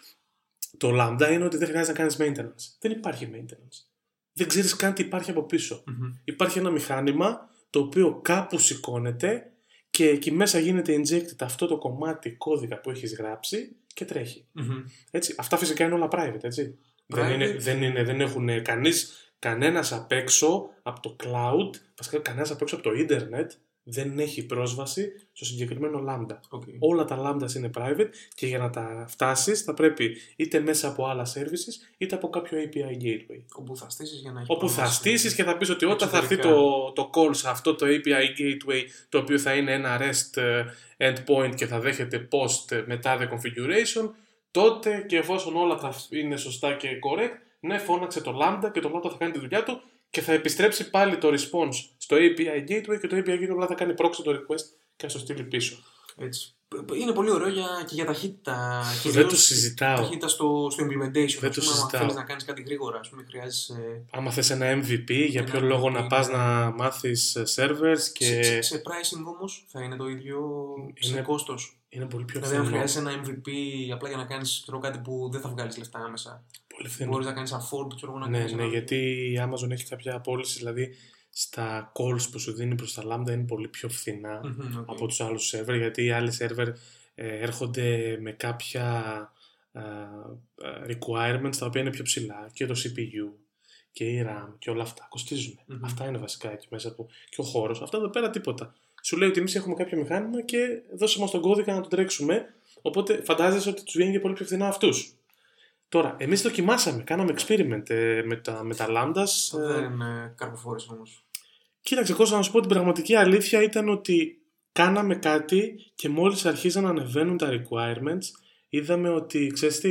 το Lambda είναι ότι δεν χρειάζεται να κάνεις maintenance. Δεν υπάρχει maintenance. Δεν ξέρεις καν τι υπάρχει από πίσω. Μμμ. Υπάρχει ένα μηχάνημα το οποίο κάπου σηκώνεται και εκεί μέσα γίνεται injected αυτό το κομμάτι κώδικα που έχεις γράψει και τρέχει. Μμμ. Έτσι. Αυτά φυσικά είναι όλα private, έτσι. Δεν, Private. είναι, δεν, είναι, δεν έχουν κανείς, κανένας απ' έξω από το cloud, βασικά κανένας απ' έξω από το internet δεν έχει πρόσβαση στο συγκεκριμένο lambda. Οκ. Όλα τα lambdas είναι private και για να τα φτάσεις θα πρέπει είτε μέσα από άλλα services είτε από κάποιο API gateway. Όπου θα στήσεις για να έχει. Όπου θα πρόσβαση. στήσεις και θα πεις ότι όταν θα έρθει Εξωτερικά. το, το call σε αυτό το API gateway το οποίο θα είναι ένα REST ε, endpoint και θα δέχεται post ε, μετά the configuration τότε και εφόσον όλα θα είναι σωστά και correct ναι φώναξε το Lambda και το Lambda θα κάνει τη δουλειά του και θα επιστρέψει πάλι το response στο API gateway και το API gateway απλά θα κάνει proxy το request και θα στο στείλει πίσω. Έτσι. Είναι πολύ ωραίο για, και για ταχύτητα. Δεν κυρίως το συζητάω. Ταχύτητα στο, στο implementation. Δεν Ας το πούμε, άμα συζητάω. θέλεις να κάνεις κάτι γρήγορα, ας πούμε, χρειάζεσαι. Άμα θες ένα MVP, για Ένα ποιο λόγο MVP, να πας ναι. να μάθεις ε, servers Σε, και σε, σε pricing όμως θα είναι το ίδιο σε Είναι κόστος. είναι πολύ πιο Δηλαδή, αν φθηνό. χρειάζεσαι ένα MVP απλά για να κάνεις ξέρω, κάτι που δεν θα βγάλεις λεφτά άμεσα. Πολύ φθηνό. Μπορείς να κάνεις afford, ξέρω εγώ, να Ναι, κάνεις ναι, ένα- γιατί η Amazon έχει κάποια απόλυση, δηλαδή στα calls που σου δίνει προς τα Lambda είναι πολύ πιο φθηνά Μμμ, οκ. από τους άλλους server, γιατί οι άλλοι server ε, έρχονται με κάποια α, α, requirements τα οποία είναι πιο ψηλά και το CPU και η RAM και όλα αυτά κοστίζουν. Μμμ. Αυτά είναι βασικά εκεί μέσα που. και ο χώρος. Αυτά εδώ πέρα τίποτα. Σου λέει ότι εμείς έχουμε κάποιο μηχάνημα και δώσε μας τον κώδικα να το τρέξουμε. Οπότε φαντάζεσαι ότι τους βγαίνει και πολύ πιο φθηνά αυτούς. Τώρα, εμείς δοκιμάσαμε, κάναμε experiment ε, με τα, με τα lambdas. ε, Δεν ε, καρποφόρησε όμως. Κοίταξε, Κώστα, να σου πω την πραγματική αλήθεια ήταν ότι κάναμε κάτι και μόλις αρχίζαν να ανεβαίνουν τα requirements, είδαμε ότι, ξέρεις τι,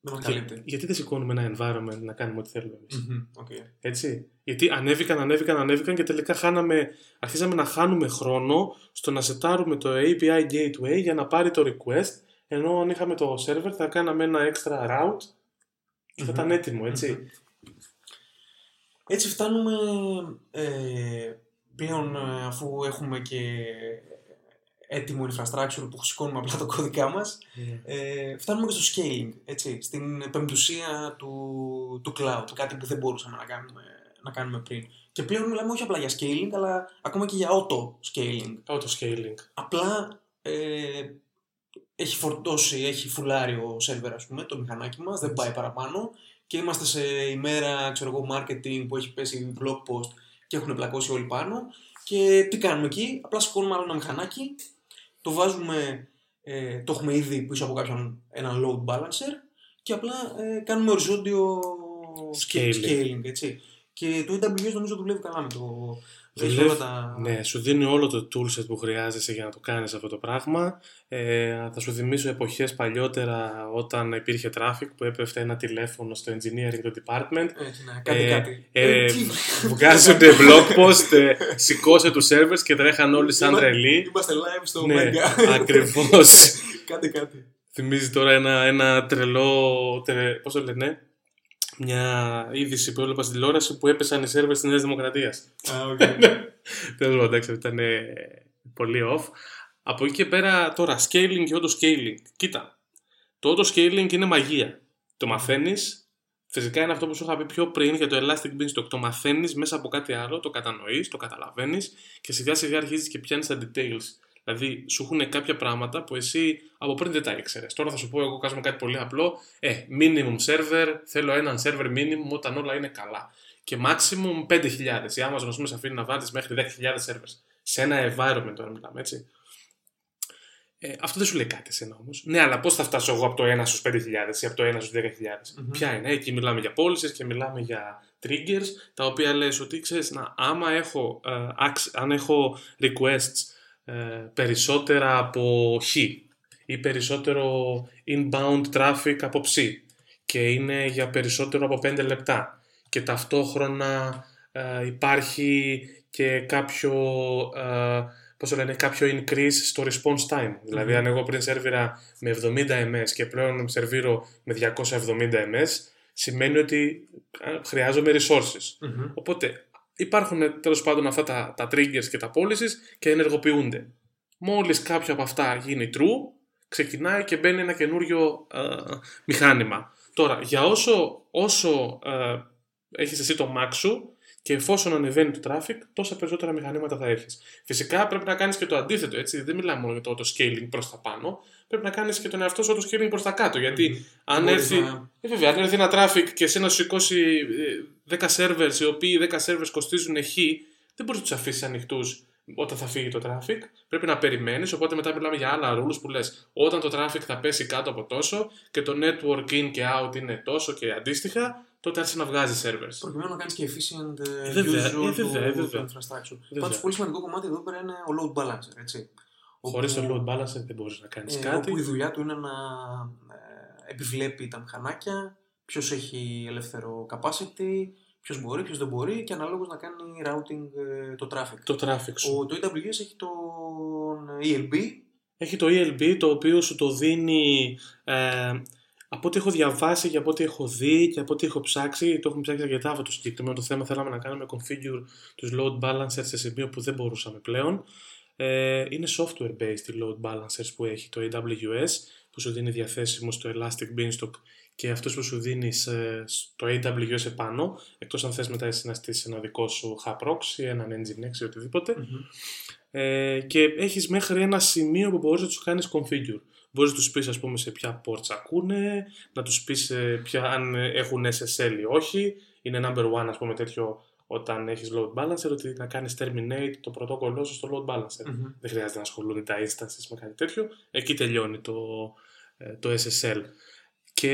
Δεν μας και- καλύπτει. γιατί δεν σηκώνουμε ένα environment να κάνουμε ό,τι θέλουμε εμείς. Μμμ, οκ. Έτσι. Γιατί ανέβηκαν, ανέβηκαν, ανέβηκαν και τελικά χάναμε, αρχίσαμε να χάνουμε χρόνο στο να σετάρουμε το API gateway για να πάρει το request, ενώ αν είχαμε το server θα κάναμε ένα extra route και θα Μμμ. ήταν έτοιμο, έτσι. Μμμ. Έτσι φτάνουμε ε, πλέον ε, αφού έχουμε και έτοιμο infrastructure που σηκώνουμε απλά το κώδικά μας ε, φτάνουμε και στο scaling, έτσι, στην πεμπτουσία του, του cloud, κάτι που δεν μπορούσαμε να κάνουμε, να κάνουμε πριν. Και πλέον μιλάμε όχι απλά για scaling, αλλά ακόμα και για auto scaling. Auto scaling. Απλά ε, έχει φορτώσει, έχει φουλάρει ο server, ας πούμε, το μηχανάκι μας, δεν πάει παραπάνω. Και είμαστε σε ημέρα, ξέρω εγώ, marketing που έχει πέσει blog post και έχουν πλακώσει όλοι πάνω. Και τι κάνουμε εκεί, απλά σηκώνουμε άλλο ένα μηχανάκι, το βάζουμε, ε, το έχουμε ήδη πίσω από κάποιον ένα load balancer. Και απλά ε, κάνουμε οριζόντιο Scaling. scaling, έτσι. Και το AWS νομίζω δουλεύει καλά με το... έχει Δουλεύει- όλα τα... Ναι, σου δίνει όλο το toolset που χρειάζεσαι για να το κάνεις αυτό το πράγμα. Ε, θα σου θυμίσω εποχές παλιότερα όταν υπήρχε traffic που έπεφτε ένα τηλέφωνο στο engineering το department. Έτσι, ναι, κάτι, Ε, κάτι. ε, τι- Βγάζονται blog post, ε, σηκώσαν τους servers και τρέχαν όλοι σαν Είμα- τρελοί. Είμαστε live στο Ναι, Mega. ακριβώς. κάτι, κάτι. Θυμίζει τώρα ένα, ένα τρελό, τρε, πώς το λένε, μια είδηση που έβλεπα στην τηλεόραση που έπεσαν οι servers της Νέας Δημοκρατίας. Α, οκ. Τέλος πάντων, εντάξει, ήταν ε, πολύ off. Από εκεί και πέρα τώρα, scaling και auto scaling. Κοίτα, το auto scaling είναι μαγεία. Το μαθαίνεις. Φυσικά είναι αυτό που σου είχα πει πιο πριν για το Elastic Beanstalk. Το μαθαίνεις μέσα από κάτι άλλο, το κατανοείς, το καταλαβαίνεις και σιγά σιγά αρχίζεις και πιάνεις τα details. Δηλαδή, σου έχουν κάποια πράγματα που εσύ από πριν δεν τα ήξερες. Τώρα θα σου πω εγώ κάνουμε κάτι πολύ απλό. Ε, minimum server, θέλω έναν server minimum όταν όλα είναι καλά. Και maximum 5.000. Η Amazon, ας πούμε, σε αφήνει να βάλει μέχρι 10.000 servers. Σε ένα environment τώρα μιλάμε, έτσι. Ε, αυτό δεν σου λέει κάτι εσένα όμως. Ναι, αλλά πώς θα φτάσω εγώ από το 1 στους 5.000 ή από το 1 στους 10.000. Μμμ. Ποια είναι, εκεί μιλάμε για policies και μιλάμε για triggers, τα οποία λες ότι ξέρεις, να, άμα έχω, ε, acc- αν έχω requests ε, περισσότερα από χ ή περισσότερο inbound traffic από ψ και είναι για περισσότερο από 5 λεπτά και ταυτόχρονα ε, υπάρχει και κάποιο, ε, πώς το λένε, κάποιο increase στο response time. Δηλαδή Μμμ. αν εγώ πριν σερβίρα με 70 ms και πλέον σερβίρω με 270 ms σημαίνει ότι ε, χρειάζομαι resources. Μμμ. Οπότε υπάρχουν τέλος πάντων αυτά τα, τα triggers και τα policies και ενεργοποιούνται. Μόλις κάποιο από αυτά γίνει true, ξεκινάει και μπαίνει ένα καινούριο ε, μηχάνημα. Τώρα, για όσο, όσο ε, έχεις εσύ το max σου και εφόσον ανεβαίνει το traffic, τόσα περισσότερα μηχανήματα θα έχεις. Φυσικά πρέπει να κάνεις και το αντίθετο, έτσι. Δεν μιλάμε μόνο για το auto-scaling προς τα πάνω, πρέπει να κάνεις και τον εαυτό σου auto-scaling προς τα κάτω. Γιατί Μμμ. αν Μπορείς έρθει, να- ε, βέβαια, αν έρθει ένα traffic και σε να σου σηκώσει ε, 10 servers, οι οποίοι 10 servers κοστίζουν χ, δεν μπορείς να τους αφήσεις ανοιχτούς όταν θα φύγει το traffic. Πρέπει να περιμένεις. Οπότε μετά μιλάμε για άλλα rules που λες: Όταν το traffic θα πέσει κάτω από τόσο και το network in και out είναι τόσο και αντίστοιχα, τότε άρχισε να βγάζει servers. Προκειμένου να κάνεις και efficient ε, βέβαια, use ε, του, βέβαια, ε, του βέβαια. infrastructure. Βέβαια. Πάντως, πολύ σημαντικό κομμάτι εδώ πέρα είναι ο load balancer. Έτσι. Χωρίς το Όπου- load balancer δεν μπορείς να κάνεις ε, κάτι. Όπου η δουλειά του είναι να ε, επιβλέπει τα μηχανάκια, ποιος έχει ελεύθερο capacity, ποιος μπορεί, ποιος δεν μπορεί και αναλόγως να κάνει routing ε, το traffic. Το traffic σου. Ο, το AWS έχει τον ELB. Έχει το ELB το οποίο σου το δίνει ε, από ό,τι έχω διαβάσει και από ό,τι έχω δει και από ό,τι έχω ψάξει, το έχουμε ψάξει αρκετά αυτό το συγκεκριμένο το θέμα. Θέλαμε να κάνουμε configure τους load balancers σε σημείο που δεν μπορούσαμε πλέον. Ε, είναι software based οι load balancers που έχει το AWS που σου δίνει διαθέσιμο στο Elastic Beanstalk και αυτός που σου δίνει σε- στο AWS επάνω, εκτός αν θες μετά εσύ να στήσεις ένα δικό σου hub proxy, έναν nginx ή οτιδήποτε. Ε, και έχεις μέχρι ένα σημείο που μπορείς να τους κάνεις configure. Μπορείς να τους πεις ας πούμε σε ποια ports ακούνε, να τους πεις ε, ποια, αν έχουν SSL ή όχι, είναι number one, ας πούμε, τέτοιο όταν έχεις load balancer, ότι να κάνεις terminate το πρωτόκολλό σου στο load balancer. Μμμ. Δεν χρειάζεται να ασχολούνται τα instances με κάτι τέτοιο. Εκεί τελειώνει το, ε, το SSL. Και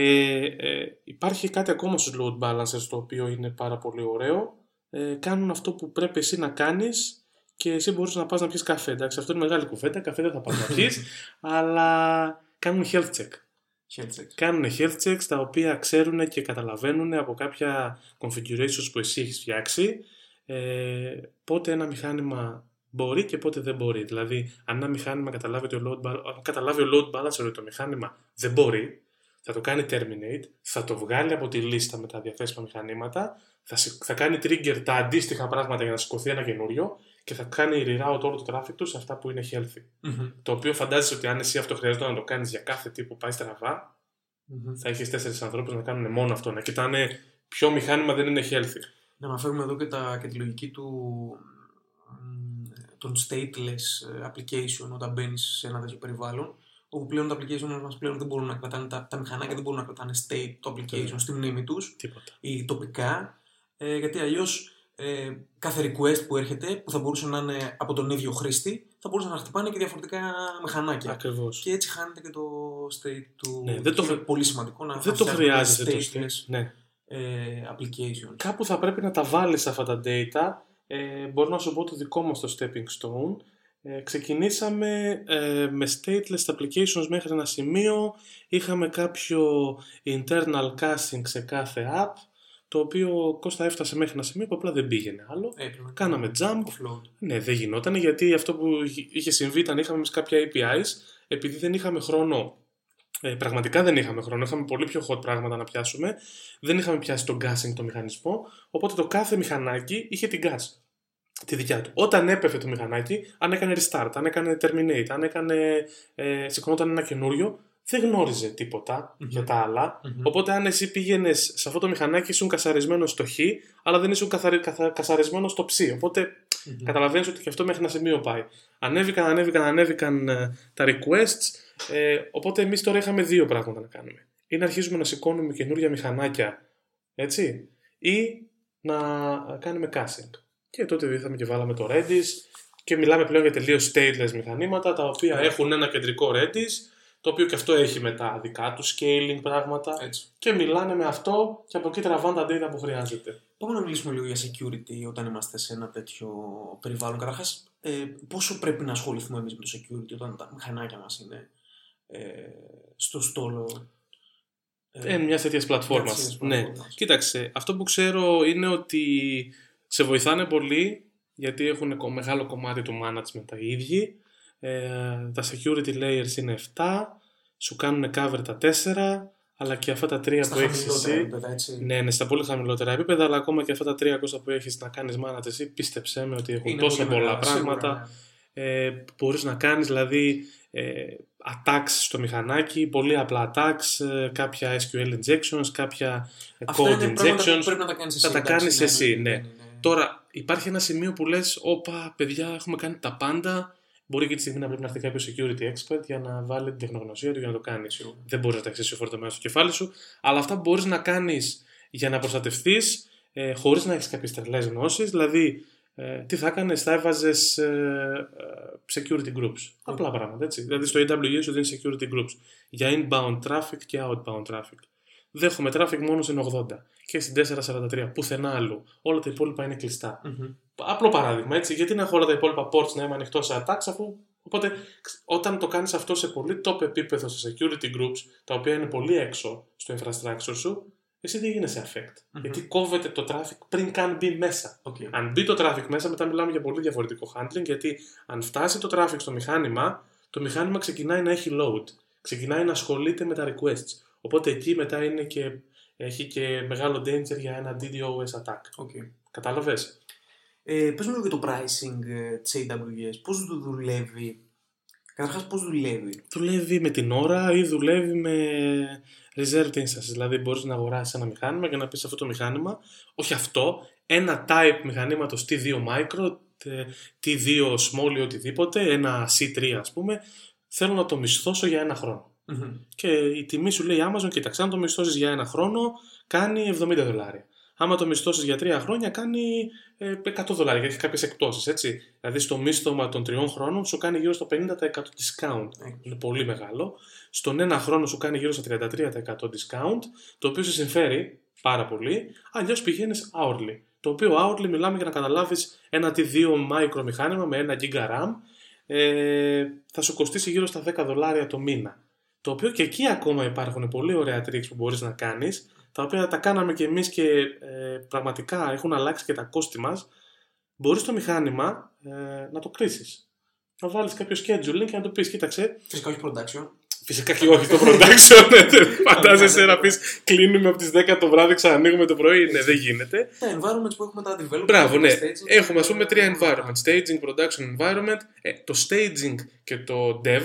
ε, υπάρχει κάτι ακόμα στους load balancers το οποίο είναι πάρα πολύ ωραίο. Ε, κάνουν αυτό που πρέπει εσύ να κάνεις και εσύ μπορείς να πας να πιεις καφέ. Εντάξει, αυτό είναι μεγάλη κουβέντα, καφέ δεν θα πας να πιεις, αλλά κάνουν health check. Health check. Κάνουν health checks τα οποία ξέρουν και καταλαβαίνουν από κάποια configurations που εσύ έχεις φτιάξει ε, πότε ένα μηχάνημα μπορεί και πότε δεν μπορεί. Δηλαδή, αν ένα μηχάνημα καταλάβει, ότι ο load, bal- αν καταλάβει ο load balancer ότι το μηχάνημα δεν μπορεί, θα το κάνει terminate, θα το βγάλει από τη λίστα με τα διαθέσιμα μηχανήματα, θα, σηκ- θα κάνει trigger τα αντίστοιχα πράγματα για να σηκωθεί ένα καινούριο και θα κάνει reroute όλο το traffic τους σε αυτά που είναι healthy. Μμμ. Το οποίο φαντάζεσαι ότι αν εσύ αυτό χρειάζεται να το κάνεις για κάθε τι που πάει στραβά, Μμμ. θα έχει τέσσερις ανθρώπους να κάνουν μόνο αυτό. Να κοιτάνε ποιο μηχάνημα δεν είναι healthy. Να αναφέρουμε εδώ και, τα, και τη λογική του, μ, των stateless ε, application όταν μπαίνεις σε ένα τέτοιο περιβάλλον. Όπου πλέον τα application μας πλέον δεν μπορούν να κρατάνε, τα, τα μηχανάκια δεν μπορούν να κρατάνε state το application Ναι. στη μνήμη τους Τίποτα. ή τοπικά. Ε, γιατί αλλιώς ε, κάθε request που έρχεται, που θα μπορούσε να είναι από τον ίδιο χρήστη, θα μπορούσαν να χτυπάνε και διαφορετικά μηχανάκια. Ακριβώς. Και έτσι χάνεται και το state του. Ναι, δεν το και είναι χρει- πολύ σημαντικό να Δεν να το φτιάχνουμε χρειάζεται το stateless, state. Ναι. ε, applications. Κάπου θα πρέπει να τα βάλεις αυτά τα data. Ε, μπορώ να σου πω το δικό μας το stepping stone. Ε, ξεκινήσαμε ε, με stateless applications μέχρι ένα σημείο. Είχαμε κάποιο internal caching σε κάθε app, το οποίο Κώστα έφτασε μέχρι ένα σημείο που απλά δεν πήγαινε άλλο. Έπρεπε να Κάναμε jump. offload. Ναι, δεν γινόταν γιατί αυτό που είχε συμβεί ήταν είχαμε εμείς κάποια APIs, επειδή δεν είχαμε χρόνο, ε, πραγματικά δεν είχαμε χρόνο, είχαμε πολύ πιο hot πράγματα να πιάσουμε, δεν είχαμε πιάσει τον gassing το μηχανισμό, οπότε το κάθε μηχανάκι είχε την gas. Τη δικιά του. Όταν έπεφε το μηχανάκι, αν έκανε restart, αν έκανε terminate, αν έκανε, ε, σηκωνόταν ένα καινούριο, δεν γνώριζε τίποτα Μμμ. για τα άλλα. Μμμ. Οπότε, αν εσύ πήγαινες σε αυτό το μηχανάκι, ήσουν κασαρισμένο στο χ, αλλά δεν ήσουν καθαρι, καθα, κασαρισμένο στο ψ. Οπότε, Μμμ. Καταλαβαίνεις ότι και αυτό μέχρι ένα σημείο πάει. Ανέβηκαν, ανέβηκαν, ανέβηκαν ε, τα requests. Ε, οπότε εμείς τώρα είχαμε δύο πράγματα να κάνουμε. Ή να αρχίζουμε να σηκώνουμε καινούργια μηχανάκια, έτσι, ή να κάνουμε caching. Και τότε ήρθαμε και βάλαμε το Redis και μιλάμε πλέον για τελείως stateless μηχανήματα, τα οποία έχουν ένα κεντρικό Redis, το οποίο και αυτό έχει μετά δικά του scaling πράγματα. Έτσι. Και μιλάνε με αυτό και από εκεί τραβάνε τα data που χρειάζεται. Πάμε να μιλήσουμε λίγο για security όταν είμαστε σε ένα τέτοιο περιβάλλον. Καταρχάς, ε, πόσο πρέπει να ασχοληθούμε εμείς με το security όταν τα μηχανάκια μας είναι ε, στο στόλο; Ε, μια τέτοια πλατφόρμα. τέτοιας Ναι. πλατφόρμας. Κοίταξε, αυτό που ξέρω είναι ότι σε βοηθάνε πολύ γιατί έχουν κο- μεγάλο κομμάτι του management τα ίδιοι. Ε, τα security layers είναι 7, σου κάνουν cover τα 4, αλλά και αυτά τα 3 Στα που έχεις χαμηλότερα εσύ. επίπεδα, έτσι. Ναι, ναι, στα πολύ χαμηλότερα επίπεδα, αλλά ακόμα και αυτά τα 3 Κώστα, που έχεις να κάνεις manage εσύ, πίστεψέ με ότι έχουν Είναι τόσα πολύ πολλά μεγάλα, σίγουρα, πράγματα ναι. ε, που μπορείς να κάνεις δηλαδή ε, attacks στο μηχανάκι, πολύ απλά attacks, ε, κάποια SQL injections, κάποια ε, Αυτά code είναι πράγματα που injections. πρέπει να τα κάνεις εσύ. θα τα εντάξει, κάνεις ναι, εσύ, ναι, ναι. ναι, ναι. Τώρα υπάρχει ένα σημείο που λες, όπα παιδιά έχουμε κάνει τα πάντα, μπορεί και τη στιγμή να πρέπει να έρθει κάποιος security expert για να βάλει την τεχνογνωσία του για να το κάνει. Σίγουρα. Δεν μπορείς να τα εξήσει φορτωμένα στο κεφάλι σου, αλλά αυτά που μπορείς να κάνεις για να προστατευτείς ε, χωρίς να έχεις κάποιες τρελέ γνώσεις, δηλαδή ε, τι θα έκανες, θα έβαζες ε, ε, security groups. Απλά πράγματα έτσι. Δηλαδή στο AWS σου δίνεις security groups για inbound traffic και outbound traffic. Δέχομαι traffic μόνο στην 80 και στην 443, πουθενά αλλού. Όλα τα υπόλοιπα είναι κλειστά. Μμμ. Απλό παράδειγμα, έτσι. Γιατί να έχω όλα τα υπόλοιπα ports να είμαι ανοιχτός σε attacks, αφού. Οπότε, ξ- όταν το κάνεις αυτό σε πολύ top επίπεδο σε security groups, τα οποία είναι πολύ έξω στο infrastructure σου, εσύ δεν γίνεσαι affected. Μμμ. Γιατί κόβεται το traffic πριν καν μπει μέσα. Οκ. Αν μπει το traffic μέσα, μετά μιλάμε για πολύ διαφορετικό handling, γιατί αν φτάσει το traffic στο μηχάνημα, το μηχάνημα ξεκινάει να έχει load. Ξεκινάει να ασχολείται με τα requests. Οπότε εκεί μετά είναι και, έχει και μεγάλο danger για ένα DDoS attack. Οκ. Κατάλαβες; Ε, πες μου λίγο για το pricing ε, της AWS. Πώς το δουλεύει. Καταρχάς πώς δουλεύει; δουλεύει με την ώρα ή δουλεύει με reserved instances. Δηλαδή, μπορείς να αγοράσεις ένα μηχάνημα και να πεις αυτό το μηχάνημα, όχι αυτό, ένα type μηχανήματος T2 micro, τε- T2 small ή οτιδήποτε, ένα C3 ας πούμε, θέλω να το μισθώσω για ένα χρόνο. Μμμ. Και η τιμή σου λέει Amazon, κοίταξε, αν το μισθώσεις για ένα χρόνο, κάνει 70 δολάρια. Άμα το μισθώσεις για τρία χρόνια, κάνει ε, 100 δολάρια και έχει κάποιες εκπτώσεις. Έτσι. Δηλαδή, στο μίσθωμα των τριών χρόνων σου κάνει γύρω στο 50% discount. Είναι πολύ μεγάλο. Στον ένα χρόνο σου κάνει γύρω στο 33% discount, το οποίο σε συμφέρει πάρα πολύ. Αλλιώς πηγαίνεις hourly. Το οποίο hourly μιλάμε για να καταλάβεις ένα T2 micro μηχάνημα με ένα GB RAM. Ε, θα σου κοστίσει γύρω στα 10 δολάρια το μήνα. Το οποίο και εκεί ακόμα υπάρχουν πολύ ωραία tricks που μπορείς να κάνεις, τα οποία τα κάναμε και εμείς και ε, πραγματικά έχουν αλλάξει και τα κόστη μας. Μπορείς το μηχάνημα ε, να το κρίσεις. Να βάλεις κάποιο scheduling και να το πεις, κοίταξε, Φυσικά όχι production. Φυσικά και όχι το production. ναι, Φαντάζεσαι να πεις κλείνουμε από τις 10 το βράδυ, ξανανοίγουμε το πρωί. Ναι, δεν γίνεται. Τα environments που έχουμε τα development. Μπράβο, ναι. staging, Έχουμε ας πούμε τρία environment. Staging, production environment. Ε, το staging και το dev.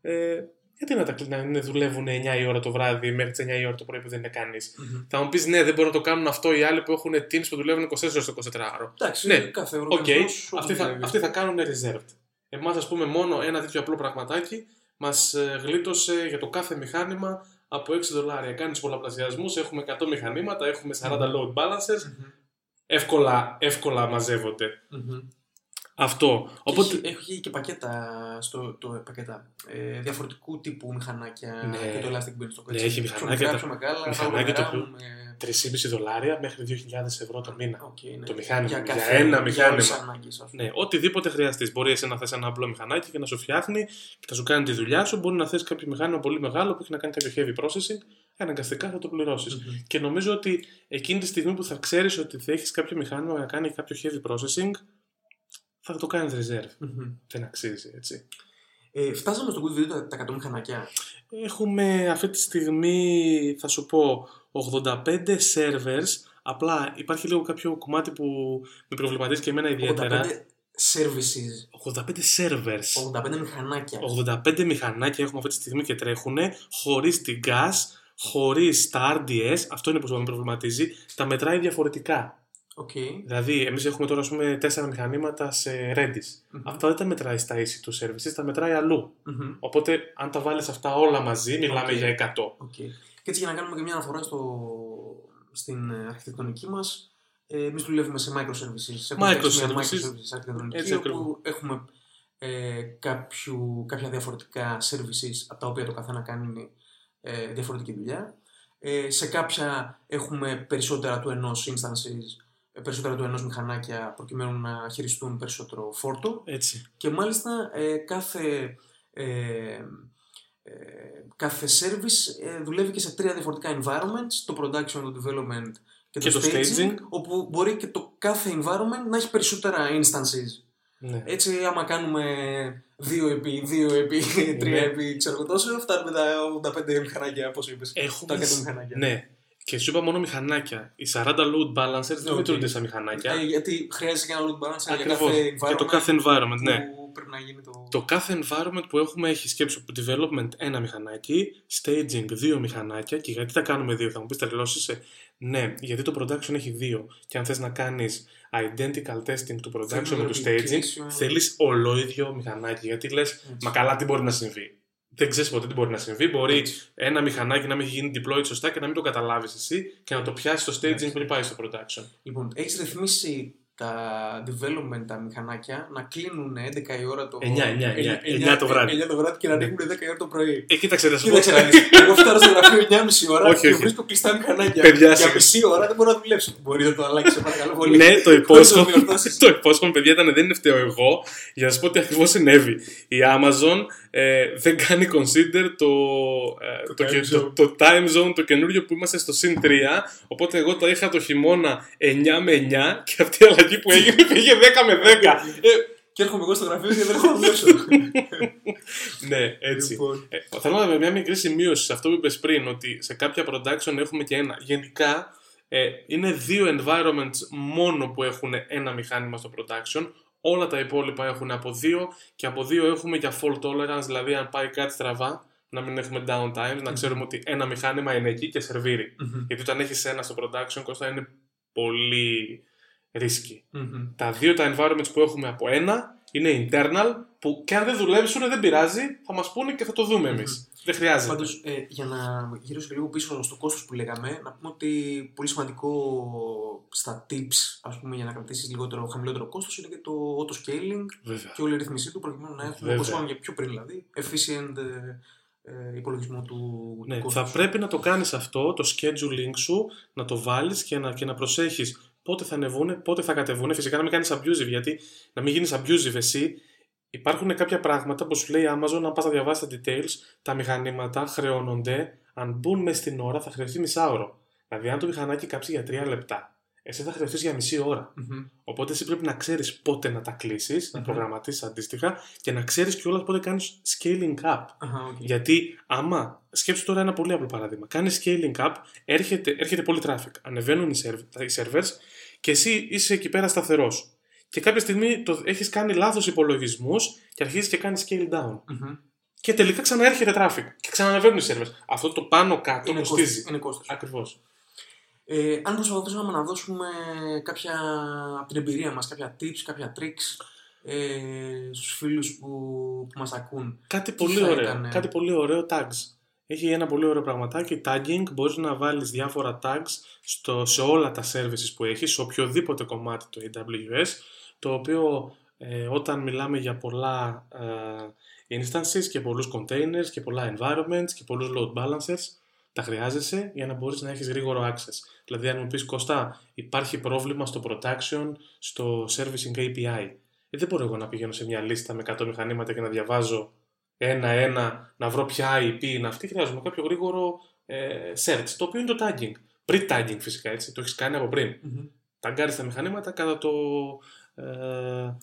Ε, γιατί να τα κλει- να δουλεύουν 9 η ώρα το βράδυ μέχρι τις 9 η ώρα το πρωί που δεν είναι κανείς. Μμμ. Θα μου πεις ναι, δεν μπορούν να το κάνουν αυτό οι άλλοι που έχουν teams που δουλεύουν 24 ώρες το 24ωρο. Εντάξει, Ναι, κάθε Οκ, οργανισμός όπως αυτοί, θα, δουλεύει. αυτοί θα κάνουν reserved. Εμάς, ας πούμε, μόνο ένα τέτοιο απλό πραγματάκι μας γλίτωσε για το κάθε μηχάνημα από 6 δολάρια. Κάνεις του πολλαπλασιασμούς, έχουμε 100 μηχανήματα, έχουμε 40 load balancers. Μμμ. Εύκολα, εύκολα μαζεύονται. Μμμ. Αυτό. Και Οπότε. Έχει, έχει και πακέτα, στο, το, πακέτα ε, διαφορετικού τύπου μηχανάκια Ναι. και το Elastic Beanstalk. Ναι, έτσι. έχει Πιο μηχανάκια μικρά, τα- πιο μεγάλα, μηχανάκια τα το ολοβερά οποίο- με- 3,5 δολάρια μέχρι 2.000 ευρώ το μήνα. Οκ, ναι. Το μηχάνημα, για κάθε- ένα για μηχάνημα. όλες τις ανάγκες, ας πούμε. Ναι, οτιδήποτε χρειαστείς. Μπορεί εσύ να θες ένα απλό μηχανάκι και να σου φτιάχνει και θα σου κάνει τη δουλειά σου. Μπορεί να θες κάποιο μηχάνημα πολύ μεγάλο που έχει να κάνει κάποιο heavy processing. Αναγκαστικά θα το πληρώσεις. Μμμ. Και νομίζω ότι εκείνη τη στιγμή που θα ξέρεις ότι θα έχεις κάποιο μηχάνημα να κάνει κάποιο heavy processing, θα το κάνεις reserve. Μμμ. Δεν αξίζει, έτσι. Ε, φτάσαμε στο good video τα, τα 100 μηχανάκια. Έχουμε αυτή τη στιγμή, θα σου πω, 85 servers. Απλά υπάρχει λίγο κάποιο κομμάτι που με προβληματίζει και εμένα ιδιαίτερα. 85 services. 85 servers. 85 μηχανάκια. 85 μηχανάκια έχουμε αυτή τη στιγμή και τρέχουν χωρίς την cache, χωρίς τα RDS. Αυτό είναι που με προβληματίζει. Τα μετράει διαφορετικά. Οκ. Δηλαδή, εμείς έχουμε τώρα ας πούμε, τέσσερα μηχανήματα σε Redis. Μμμ. Αυτά δεν τα μετράει στα EC2 services, τα μετράει αλλού. Μμμ. Οπότε, αν τα βάλεις αυτά όλα μαζί, μιλάμε Οκ. για 100. Οκ. Και έτσι για να κάνουμε και μια αναφορά στο, στην ε, αρχιτεκτονική μας, ε, εμείς δουλεύουμε σε microservices. Έχουμε φτιάξει μια Microservices. microservices αρχιτεκτονική, Έτσι όπου ακριβώς. έχουμε ε, κάποιου, κάποια διαφορετικά services από τα οποία το καθένα κάνει ε, διαφορετική δουλειά. Ε, σε κάποια έχουμε περισσότερα του ενός instances, ε, περισσότερα του ενός μηχανάκια προκειμένου να χειριστούν περισσότερο φόρτο Έτσι. και μάλιστα ε, κάθε, ε, ε, κάθε service ε, δουλεύει και σε τρία διαφορετικά environments, το production, το development και, Και το, το staging, staging. όπου μπορεί και το κάθε environment να έχει περισσότερα instances. Ναι. Έτσι, άμα κάνουμε 2 επί 2 επί 3 Ναι. επί ξέρω εγώ τόσο, φτάνουμε τα 85 μηχανάκια, όπως είπες. Έχουμε... Τα 100 μηχανάκια. Ναι. Και σου είπα μόνο μηχανάκια. Οι 40 load balancers δεν Οκ. μετρούνται σαν μηχανάκια. Ε, γιατί χρειάζεται και ένα load balancer για Ακριβώς. κάθε Για το environment κάθε environment, ναι. που πρέπει να γίνει το... Το κάθε environment που έχουμε έχει σκέψη από development ένα μηχανάκι, staging δύο μηχανάκια και γιατί τα κάνουμε δύο, θα μου πεις τρελώσεις Ναι, γιατί το production έχει δύο και αν θες να κάνεις identical testing του production Θέλουμε με του staging, replication. θέλεις ολόιδιο μηχανάκι γιατί λες, Έτσι. μα καλά τι μπορεί να συμβεί. Δεν ξέρεις ποτέ τι μπορεί να συμβεί. Μπορεί Έτσι. ένα μηχανάκι να μην έχει γίνει deployed σωστά και να μην το καταλάβεις εσύ και να το πιάσεις στο staging Έτσι. πριν πάει στο production. Λοιπόν, έχεις ρυθμίσει τα development τα μηχανάκια να κλείνουν 11 η ώρα το, 9, 9, 9, 9 9 το βράδυ. 9 το βράδυ και να ανοίγουν 10 η ώρα το πρωί. Ε, κοίταξε, να σου πω. Κοίταξε να δεις, εγώ φτάνω στο γραφείο 9.30 ώρα Όχι, και όχι. βρίσκω κλειστά μηχανάκια. Παιδιά, Για σιγά. μισή ώρα δεν μπορώ να δουλέψω. Μπορείς να το αλλάξεις, σε παρακαλώ πολύ. Ναι, το Χωρίς να υπόσχομαι. διορθώσεις. το υπόσχομαι, παιδιά, ήταν δεν είναι φταίω εγώ. Για να σα πω τι ακριβώς συνέβη. Η Amazon ε, δεν κάνει consider το, ε, το, Το time και- το, το time zone το καινούριο που είμαστε στο συν 3. Οπότε εγώ το είχα το χειμώνα 9 με 9 και αυτή η αλλαγή που έγινε πήγε 10 με 10. Ε, Και έρχομαι εγώ στο γραφείο και δεν έχω να δουλέψω. ναι, έτσι. Λοιπόν, Ε, θέλω να με μια μικρή σημείωση σε αυτό που είπες πριν, ότι σε κάποια production έχουμε και ένα. Γενικά ε, είναι δύο environments μόνο που έχουν ένα μηχάνημα στο production. Όλα τα υπόλοιπα έχουν από δύο και από δύο έχουμε για fault tolerance, δηλαδή αν πάει κάτι στραβά, να μην έχουμε downtime, να ξέρουμε ότι ένα μηχάνημα είναι εκεί και σερβίρει. μμμ, Γιατί όταν έχεις ένα στο production, Κώστα, είναι πολύ risky. μμμ. Τα δύο τα environments που έχουμε από ένα είναι internal που και αν δεν δουλέψουν δεν πειράζει, θα μας πούνε και θα το δούμε εμείς. Δεν χρειάζεται. Πάντως, ε, για να γυρίσω και λίγο πίσω στο κόστος που λέγαμε, να πούμε ότι πολύ σημαντικό στα tips, ας πούμε, για να κρατήσεις λιγότερο, χαμηλότερο κόστος είναι και το auto scaling Βέβαια. και όλη η ρύθμισή του προκειμένου να έχουμε, Βέβαια. όπω είπαμε και πιο πριν δηλαδή, efficient ε, ε, υπολογισμό του, Ναι, του κόστους. θα πρέπει να το κάνεις αυτό, το scheduling σου, να το βάλεις και να, και να προσέχεις πότε θα ανεβούν, πότε θα κατεβούν. Φυσικά να μην κάνεις abusive, γιατί να μην γίνεις abusive εσύ. Υπάρχουν κάποια πράγματα που σου λέει η Amazon, αν πας να διαβάσεις τα details, τα μηχανήματα χρεώνονται, αν μπουν μέσα στην ώρα θα χρεωθεί μισάωρο. Δηλαδή, αν το μηχανάκι κάψει για τρία λεπτά, εσύ θα χρεωθείς για μισή ώρα. Μμμ. Οπότε εσύ πρέπει να ξέρεις πότε να τα κλείσεις, να Μμμ. προγραμματίσεις αντίστοιχα και να ξέρεις κιόλας πότε κάνεις scaling up. Αχα, οκ. Γιατί άμα, σκέψου τώρα ένα πολύ απλό παράδειγμα, κάνεις scaling up, έρχεται, έρχεται πολύ traffic, ανεβαίνουν οι, serv- οι servers και εσύ είσαι εκεί πέρα σταθερός. Και κάποια στιγμή το, έχεις κάνει λάθος υπολογισμούς και αρχίζεις και κάνεις scale down. Μμμ. Και τελικά ξαναέρχεται traffic και ξανανεβαίνουν οι servers. Αυτό το πάνω κάτω Είναι κοστίζει. κόστος. Είναι κόστος. Ακριβώς. Ε, αν προσπαθούσαμε να δώσουμε κάποια, από την εμπειρία μας, κάποια tips, κάποια tricks ε, στους φίλους που, που μας ακούν. Κάτι Τι πολύ θα ωραίο. έκανε; Κάτι πολύ ωραίο tags. Έχει ένα πολύ ωραίο πραγματάκι. Tagging. Μπορείς να βάλεις διάφορα tags στο, σε όλα τα services που έχεις, σε οποιοδήποτε κομμάτι του AWS, το οποίο ε, όταν μιλάμε για πολλά ε, instances και πολλούς containers και πολλά environments και πολλούς load balancers, τα χρειάζεσαι για να μπορείς να έχεις γρήγορο access. Δηλαδή, αν μου πεις Κώστα, υπάρχει πρόβλημα στο production, στο servicing API. Ε, δεν μπορώ εγώ να πηγαίνω σε μια λίστα με 100 μηχανήματα και να διαβάζω ένα-ένα, να βρω ποια IP είναι αυτή. Χρειάζομαι κάποιο γρήγορο ε, search, το οποίο είναι το tagging. Pre-tagging φυσικά, έτσι. Το έχεις κάνει από πριν. Μμμ. Ταγκάρεις τα μηχανήματα κατά το ε,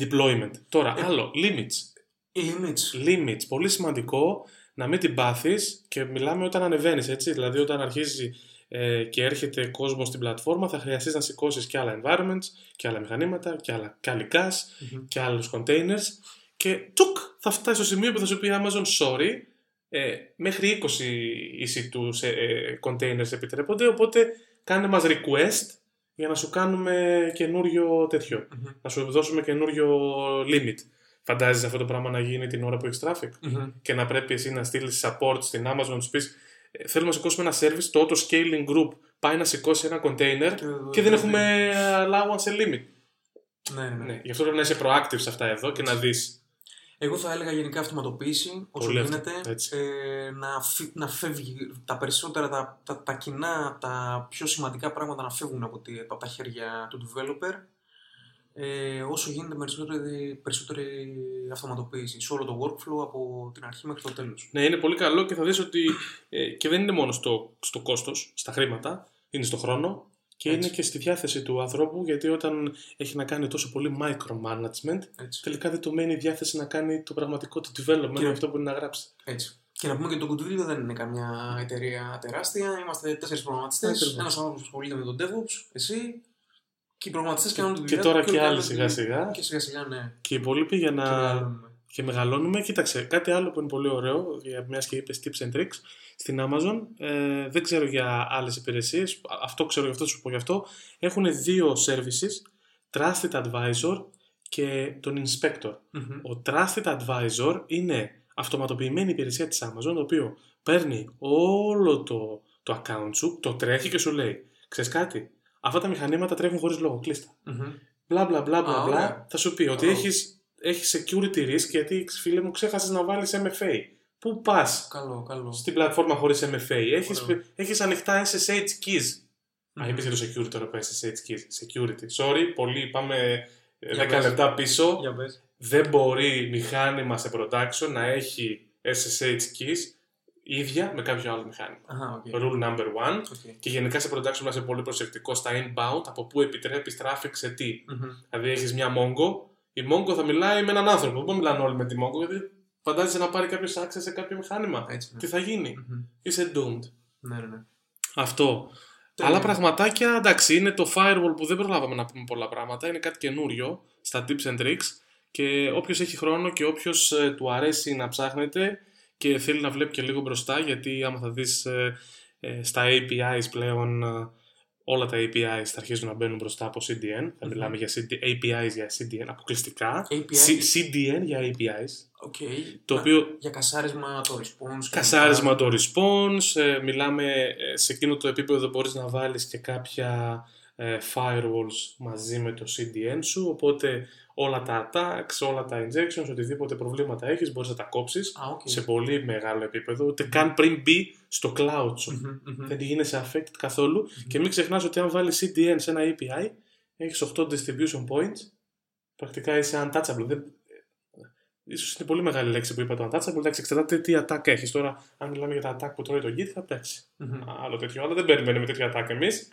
deployment. Τώρα, Ε. άλλο, limits. Limits. Limits, πολύ σημαντικό να μην την πάθεις και μιλάμε όταν ανεβαίνεις, έτσι. Δηλαδή, όταν αρχίζει ε, και έρχεται κόσμος στην πλατφόρμα, θα χρειαστείς να σηκώσεις και άλλα environments, και άλλα μηχανήματα, και, άλλα, και άλλη gas, Μμμ. και άλλους containers και τσουκ θα φτάσει στο σημείο που θα σου πει η Amazon sorry ε, μέχρι 20 EC2 σε, ε, containers επιτρέπονται οπότε κάνε μας request για να σου κάνουμε καινούριο τέτοιο Μμμ. να σου δώσουμε καινούριο limit φαντάζεσαι αυτό το πράγμα να γίνει την ώρα που έχεις traffic; Μμμ. και να πρέπει εσύ να στείλεις support στην Amazon να σου πεις «Ε, θέλουμε να σηκώσουμε ένα service το auto scaling group πάει να σηκώσει ένα container και δεν έχουμε allowance σε limit Ναι, ναι. ναι, γι' αυτό πρέπει να είσαι proactive σε αυτά εδώ και να δεις Εγώ θα έλεγα γενικά αυτοματοποίηση όσο Πολύ αυτό, γίνεται. έτσι. Ε, να, φυ- να φεύγει τα περισσότερα, τα, τα, τα κοινά, τα πιο σημαντικά πράγματα να φεύγουν από, τη, από τα χέρια του developer. Ε, όσο γίνεται περισσότερη, περισσότερη αυτοματοποίηση σε όλο το workflow από την αρχή μέχρι το τέλος. Ναι, είναι πολύ καλό και θα δεις ότι ε, και δεν είναι μόνο στο, στο κόστος, στα χρήματα, είναι στο χρόνο και Έτσι. είναι και στη διάθεση του ανθρώπου γιατί όταν έχει να κάνει τόσο πολύ micromanagement Έτσι. τελικά δεν του μένει η διάθεση να κάνει το πραγματικό του development Και- αυτό που είναι να γράψει. Έτσι. Και να πούμε και ότι το Goodwill δεν είναι καμιά εταιρεία τεράστια. Είμαστε τέσσερις προγραμματιστές. Ακριβώς. Ένας άνθρωπος που ασχολείται με τον DevOps, εσύ. Και οι προγραμματιστές κάνουν τη Και δουλειά τώρα τους και όλοι άλλοι κάνουν τη- σιγά σιγά Και σιγά σιγά, ναι. και οι υπόλοιποι για Και να μεγαλώνουμε. Και μεγαλώνουμε. Κοίταξε, κάτι άλλο που είναι πολύ ωραίο, για μιας και είπες tips and tricks, στην Amazon, ε, δεν ξέρω για άλλες υπηρεσίες, α- αυτό ξέρω γι' αυτό, θα σου πω γι' αυτό, έχουν δύο services, Trusted Advisor και τον Inspector. Μμμ. Ο Trusted Advisor είναι αυτοματοποιημένη υπηρεσία της Amazon, το οποίο παίρνει όλο το, το account σου, το τρέχει και σου λέει, ξέρεις κάτι, αυτά τα μηχανήματα τρέχουν χωρίς λόγο, κλείστα Μμμ. μπλα μπλα μπλα μπλα, Α, μπλα ωραία. θα σου πει ότι Καλό. έχεις, έχεις security risk γιατί φίλε μου ξέχασες να βάλεις MFA. Πού πας Καλό, καλό. στην πλατφόρμα χωρίς MFA. Έχεις, Ωραίο. έχεις ανοιχτά SSH keys. Μμμ. Α, είπες για το security τώρα που SSH keys. Security. Sorry, πολύ πάμε ε, Για 10 πες. λεπτά πίσω. Για πες. Δεν μπορεί μηχάνημα σε production να έχει SSH keys ίδια με κάποιο άλλο μηχάνημα. Αχα, οκ. Rule number one. Οκ. Και γενικά σε production να είσαι πολύ προσεκτικός στα inbound από πού επιτρέπεις traffic σε τι. Μμμ. Δηλαδή έχεις μια Mongo, η Mongo θα μιλάει με έναν άνθρωπο. Δεν μιλάνε όλοι με τη Mongo, γιατί φαντάζεσαι να πάρει κάποιος access σε κάποιο μηχάνημα. Έτσι, ναι. Τι θα γίνει, Μμμ. είσαι doomed. Ναι, ναι, ναι. Αυτό. Τέλεια. Άλλα πραγματάκια, εντάξει, είναι το firewall που δεν προλάβαμε να πούμε πολλά πράγματα. Είναι κάτι καινούριο στα tips and tricks. Και όποιος έχει χρόνο και όποιος του αρέσει να ψάχνεται και θέλει να βλέπει και λίγο μπροστά, γιατί άμα θα δεις στα APIs πλέον ε, όλα τα APIs θα αρχίσουν να μπαίνουν μπροστά από CDN. Θα Μμμ. μιλάμε για CD, APIs για CDN αποκλειστικά. API. C- CDN για APIs. Οκ. Το Να- οποίο Για caching-άρισμα το response. και Cache-άρισμα λοιπά. το response, ε, μιλάμε ε, σε εκείνο το επίπεδο μπορείς να βάλεις και κάποια ε, firewalls μαζί με το CDN σου, οπότε όλα τα attacks, όλα τα injections, οτιδήποτε προβλήματα έχεις μπορείς να τα κόψεις Α, οκ. σε πολύ μεγάλο επίπεδο, ούτε καν πριν μπει στο cloud σου. Μμμ, μμμ. Δεν γίνεσαι affected καθόλου και μην ξεχνάς ότι αν βάλεις CDN σε ένα API έχεις 8 distribution points, πρακτικά είσαι untouchable. Δεν... Ίσως είναι πολύ μεγάλη λέξη που είπα το untouchable, εντάξει, εξαρτάται τι attack έχεις. Τώρα, αν μιλάμε για τα attack που τρώει το GitHub, εντάξει, Μμμ. άλλο τέτοιο, αλλά δεν περιμένουμε τέτοια attack εμείς.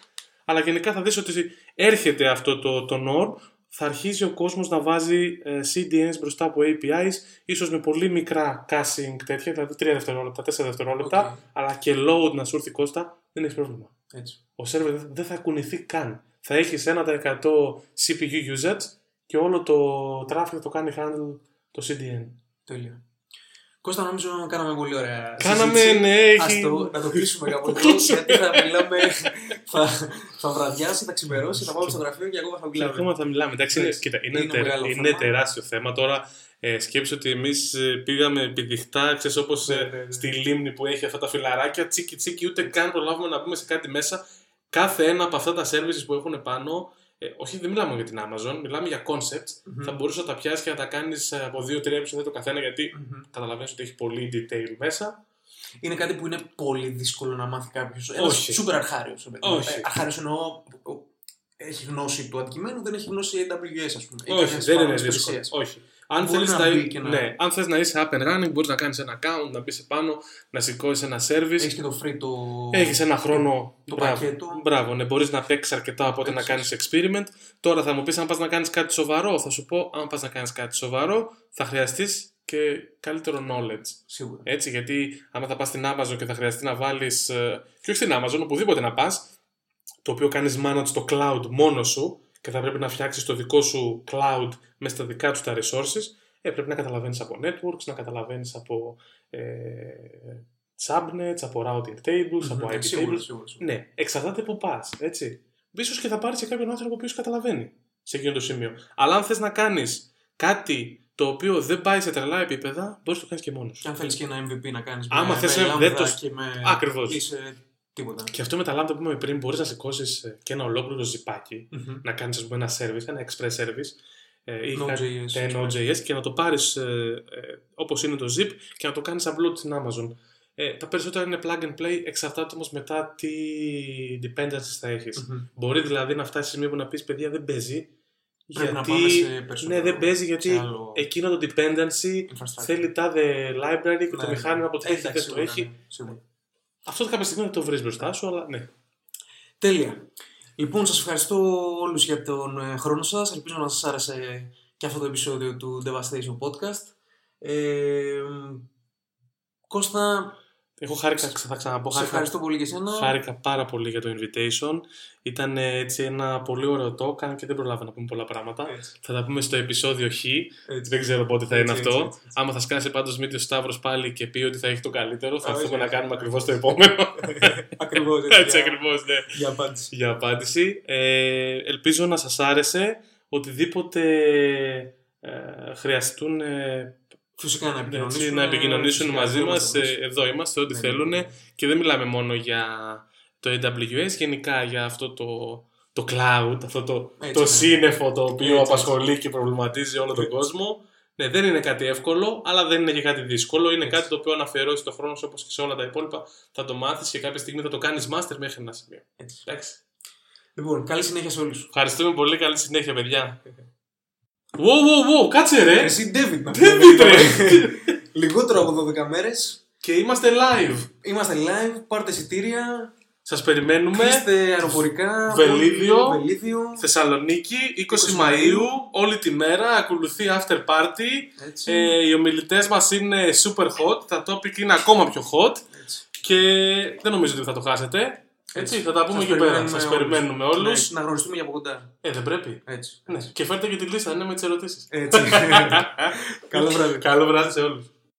Αλλά γενικά θα δεις ότι έρχεται αυτό το, το norm, θα αρχίζει ο κόσμος να βάζει ε, CDNs μπροστά από APIs, ίσως με πολύ μικρά caching τέτοια, δηλαδή 3 δευτερόλεπτα, 4 δευτερόλεπτα, Οκ. αλλά και load να σου έρθει κόστα, δεν έχεις πρόβλημα. Έτσι. Ο σερβερ δεν- δεν θα κουνηθεί καν. Θα έχεις 1% CPU usage και όλο το traffic το κάνει handle το CDN. Τέλεια. Κώστα, νομίζω κάναμε πολύ ωραία Κάναμε, συζήτηση. ναι, έχει- Ας το, να το κλείσουμε κάπου Το εδώ, κλείσουμε. γιατί θα μιλάμε, θα, θα βραδιάσει, θα ξημερώσει, θα πάμε στο γραφείο και ακόμα θα Και μιλάμε. ακόμα θα μιλάμε. Εντάξει, είναι, Εντάξει, κοίτα, είναι, είναι τερα- μεγάλο είναι θέμα. τεράστιο θέμα. Τώρα ε, σκέψου ότι εμείς πήγαμε επιδειχτά, ξέρεις όπως Ναι, ναι, ναι. στη λίμνη που έχει αυτά τα φιλαράκια, τσίκι τσίκι, ούτε καν προλάβουμε να μπούμε σε κάτι μέσα. Κάθε ένα από αυτά τα services που έχουν πάνω, ε, όχι δεν μιλάμε για την Amazon, μιλάμε για concepts. Μμμ. Θα μπορούσες να τα πιάσεις και να τα κάνεις από 2-3 επεισόδια το καθένα, γιατί Μμμ. καταλαβαίνεις ότι έχει πολύ detail μέσα. Είναι κάτι που είναι πολύ δύσκολο να μάθει κάποιος. Ένας Όχι. σούπερ αρχάριος. Όχι. Αρχάριος εννοώ. ο- ο- Έχει γνώση του αντικειμένου, δεν έχει γνώση AWS, ας πούμε. ή Όχι, κάποιας δεν είναι παρόμοιας δύσκολο. υπηρεσίας. Όχι. Αν Μπορεί θέλεις να να, μπει και να- ναι, αν θες να είσαι up and running, μπορείς να κάνεις ένα account, να μπεις επάνω, να σηκώσεις ένα service. Έχεις και το free το. Έχεις ένα χρόνο. το μπράβο, πακέτο. Μπράβο, ναι, μπορείς να παίξεις αρκετά, οπότε να Έτσι. κάνεις experiment. Τώρα θα μου πεις, αν πας να κάνεις κάτι σοβαρό, θα σου πω, αν πας να κάνεις κάτι σοβαρό, θα χρειαστείς και καλύτερο knowledge. Σίγουρα. Έτσι, γιατί άμα θα πας στην Amazon και θα χρειαστεί να βάλεις, ε, και όχι στην Amazon, οπουδήποτε να πας, το οποίο κάνεις manage στο cloud μόνος σου και θα πρέπει να φτιάξεις το δικό σου cloud με στα δικά του τα resources, ε, πρέπει να καταλαβαίνεις από networks, να καταλαβαίνεις από ε, subnets, από routing tables, από Μμμ. IP Σίγουρα, tables. σίγουρα, σίγουρα. Ναι, εξαρτάται που πας, έτσι. Ίσως και θα πάρεις και κάποιον άνθρωπο ο οποίος καταλαβαίνει σε εκείνο το σημείο. Αλλά αν θες να κάνεις κάτι το οποίο δεν πάει σε τρελά επίπεδα, μπορείς να το κάνεις και μόνος σου. Και αν θέλεις και ένα MVP να κάνεις. Άμα με, θες με ένα- Lambda δεν το- και με. Ακριβώς. Είσαι τίποτα. Και αυτό με τα lambda που είπαμε πριν, μπορείς να σηκώσεις και ένα ολόκληρο ζυπάκι, Μμμ. να κάνεις ένα service, ένα express service, ε, ή Node.js, κάτι- τα express. Node.js και να το πάρεις ε, ε, όπως είναι το zip και να το κάνεις upload στην Amazon. Ε, τα περισσότερα είναι plug and play, εξαρτάται όμως μετά τι dependencies θα έχεις. Μμμ. Μπορεί δηλαδή να φτάσεις σε σημείο που να πεις παιδιά δεν παίζει. Πρέπει να γιατί... πάμε σε περισσότερο- ναι, δεν παίζει γιατί σε άλλο εκείνο το dependency infrastructure. θέλει τάδε library και το Ναι, μηχάνημα από ναι. την δεν Εντάξει, το σίγουρα, έχει. ναι, σίγουρα. Αυτό κάποια στιγμή θα το βρεις μπροστά σου, αλλά ναι. Τέλεια. Λοιπόν, σας ευχαριστώ όλους για τον ε, χρόνο σας. Ελπίζω να σας άρεσε και αυτό το επεισόδιο του Devastation Podcast. Ε, Κώστα, Εγώ χάρηκα, θα ξαναπώ, σε χάρηκα ευχαριστώ πολύ και εσένα. Χάρηκα πάρα πολύ για το invitation. Ήταν ε, έτσι ένα πολύ ωραίο talk, αν και δεν προλάβα να πούμε πολλά πράγματα. Έτσι. Θα τα πούμε στο επεισόδιο Χ. Έτσι. Δεν ξέρω πότε θα είναι Έτσι, αυτό. έτσι, έτσι, έτσι. Άμα θα σκάσει πάντως μύτη ο Σταύρος πάλι και πει ότι θα έχει το καλύτερο, θα Α, έρθουμε όχι, να όχι. κάνουμε ακριβώς το επόμενο. Ακριβώς έτσι για- ακριβώς, ναι. Για απάντηση. Για απάντηση. Ε, ελπίζω να σας άρεσε. Οτιδήποτε ε, χρειαστούν ε, Φυσικά να έτσι, επικοινωνήσουν. να επικοινωνήσουν φυσικά, μαζί εδώ μας. μας θα βρεις. ε, εδώ είμαστε, ό,τι Ναι, θέλουν. ναι, ναι. Και δεν μιλάμε μόνο για το AWS, γενικά για αυτό το, το cloud, αυτό το, Έτσι, το ναι. σύννεφο το οποίο Έτσι, απασχολεί και προβληματίζει όλο τον Έτσι. κόσμο. Ναι, δεν είναι κάτι εύκολο, αλλά δεν είναι και κάτι δύσκολο. Είναι Έτσι. κάτι το οποίο αν αφιερώσεις το χρόνο σου όπως και σε όλα τα υπόλοιπα θα το μάθεις και κάποια στιγμή θα το κάνεις master μέχρι ένα σημείο. Έτσι. Εντάξει. Λοιπόν, καλή συνέχεια σε όλους. Ευχαριστούμε πολύ. Καλή συνέχεια, παιδιά. Wow, wow, wow, κάτσε ρε! Εσύ, David, να David, πούμε. ρε! Λιγότερο από 12 μέρες. και είμαστε live. Είμαστε live, πάρτε εισιτήρια, Σας περιμένουμε. κλείστε αεροπορικά. Βελίδιο. Βελίδιο. Θεσσαλονίκη, 20, 20 Μαΐου, όλη τη μέρα, ακολουθεί after party. Έτσι. Ε, οι ομιλητές μας είναι super hot, τα topic είναι ακόμα πιο hot Έτσι. και δεν νομίζω ότι θα το χάσετε. Έτσι, θα τα πούμε Σας εκεί πέρα. περιμένουμε Σας όλους. περιμένουμε όλους. Ναι, να γνωριστούμε για από κοντά. Ε, δεν πρέπει. Έτσι. Ναι. Και φέρτε και τη λίστα, ναι, με τις ερωτήσεις. Έτσι. Καλό βράδυ. Καλό βράδυ σε όλους.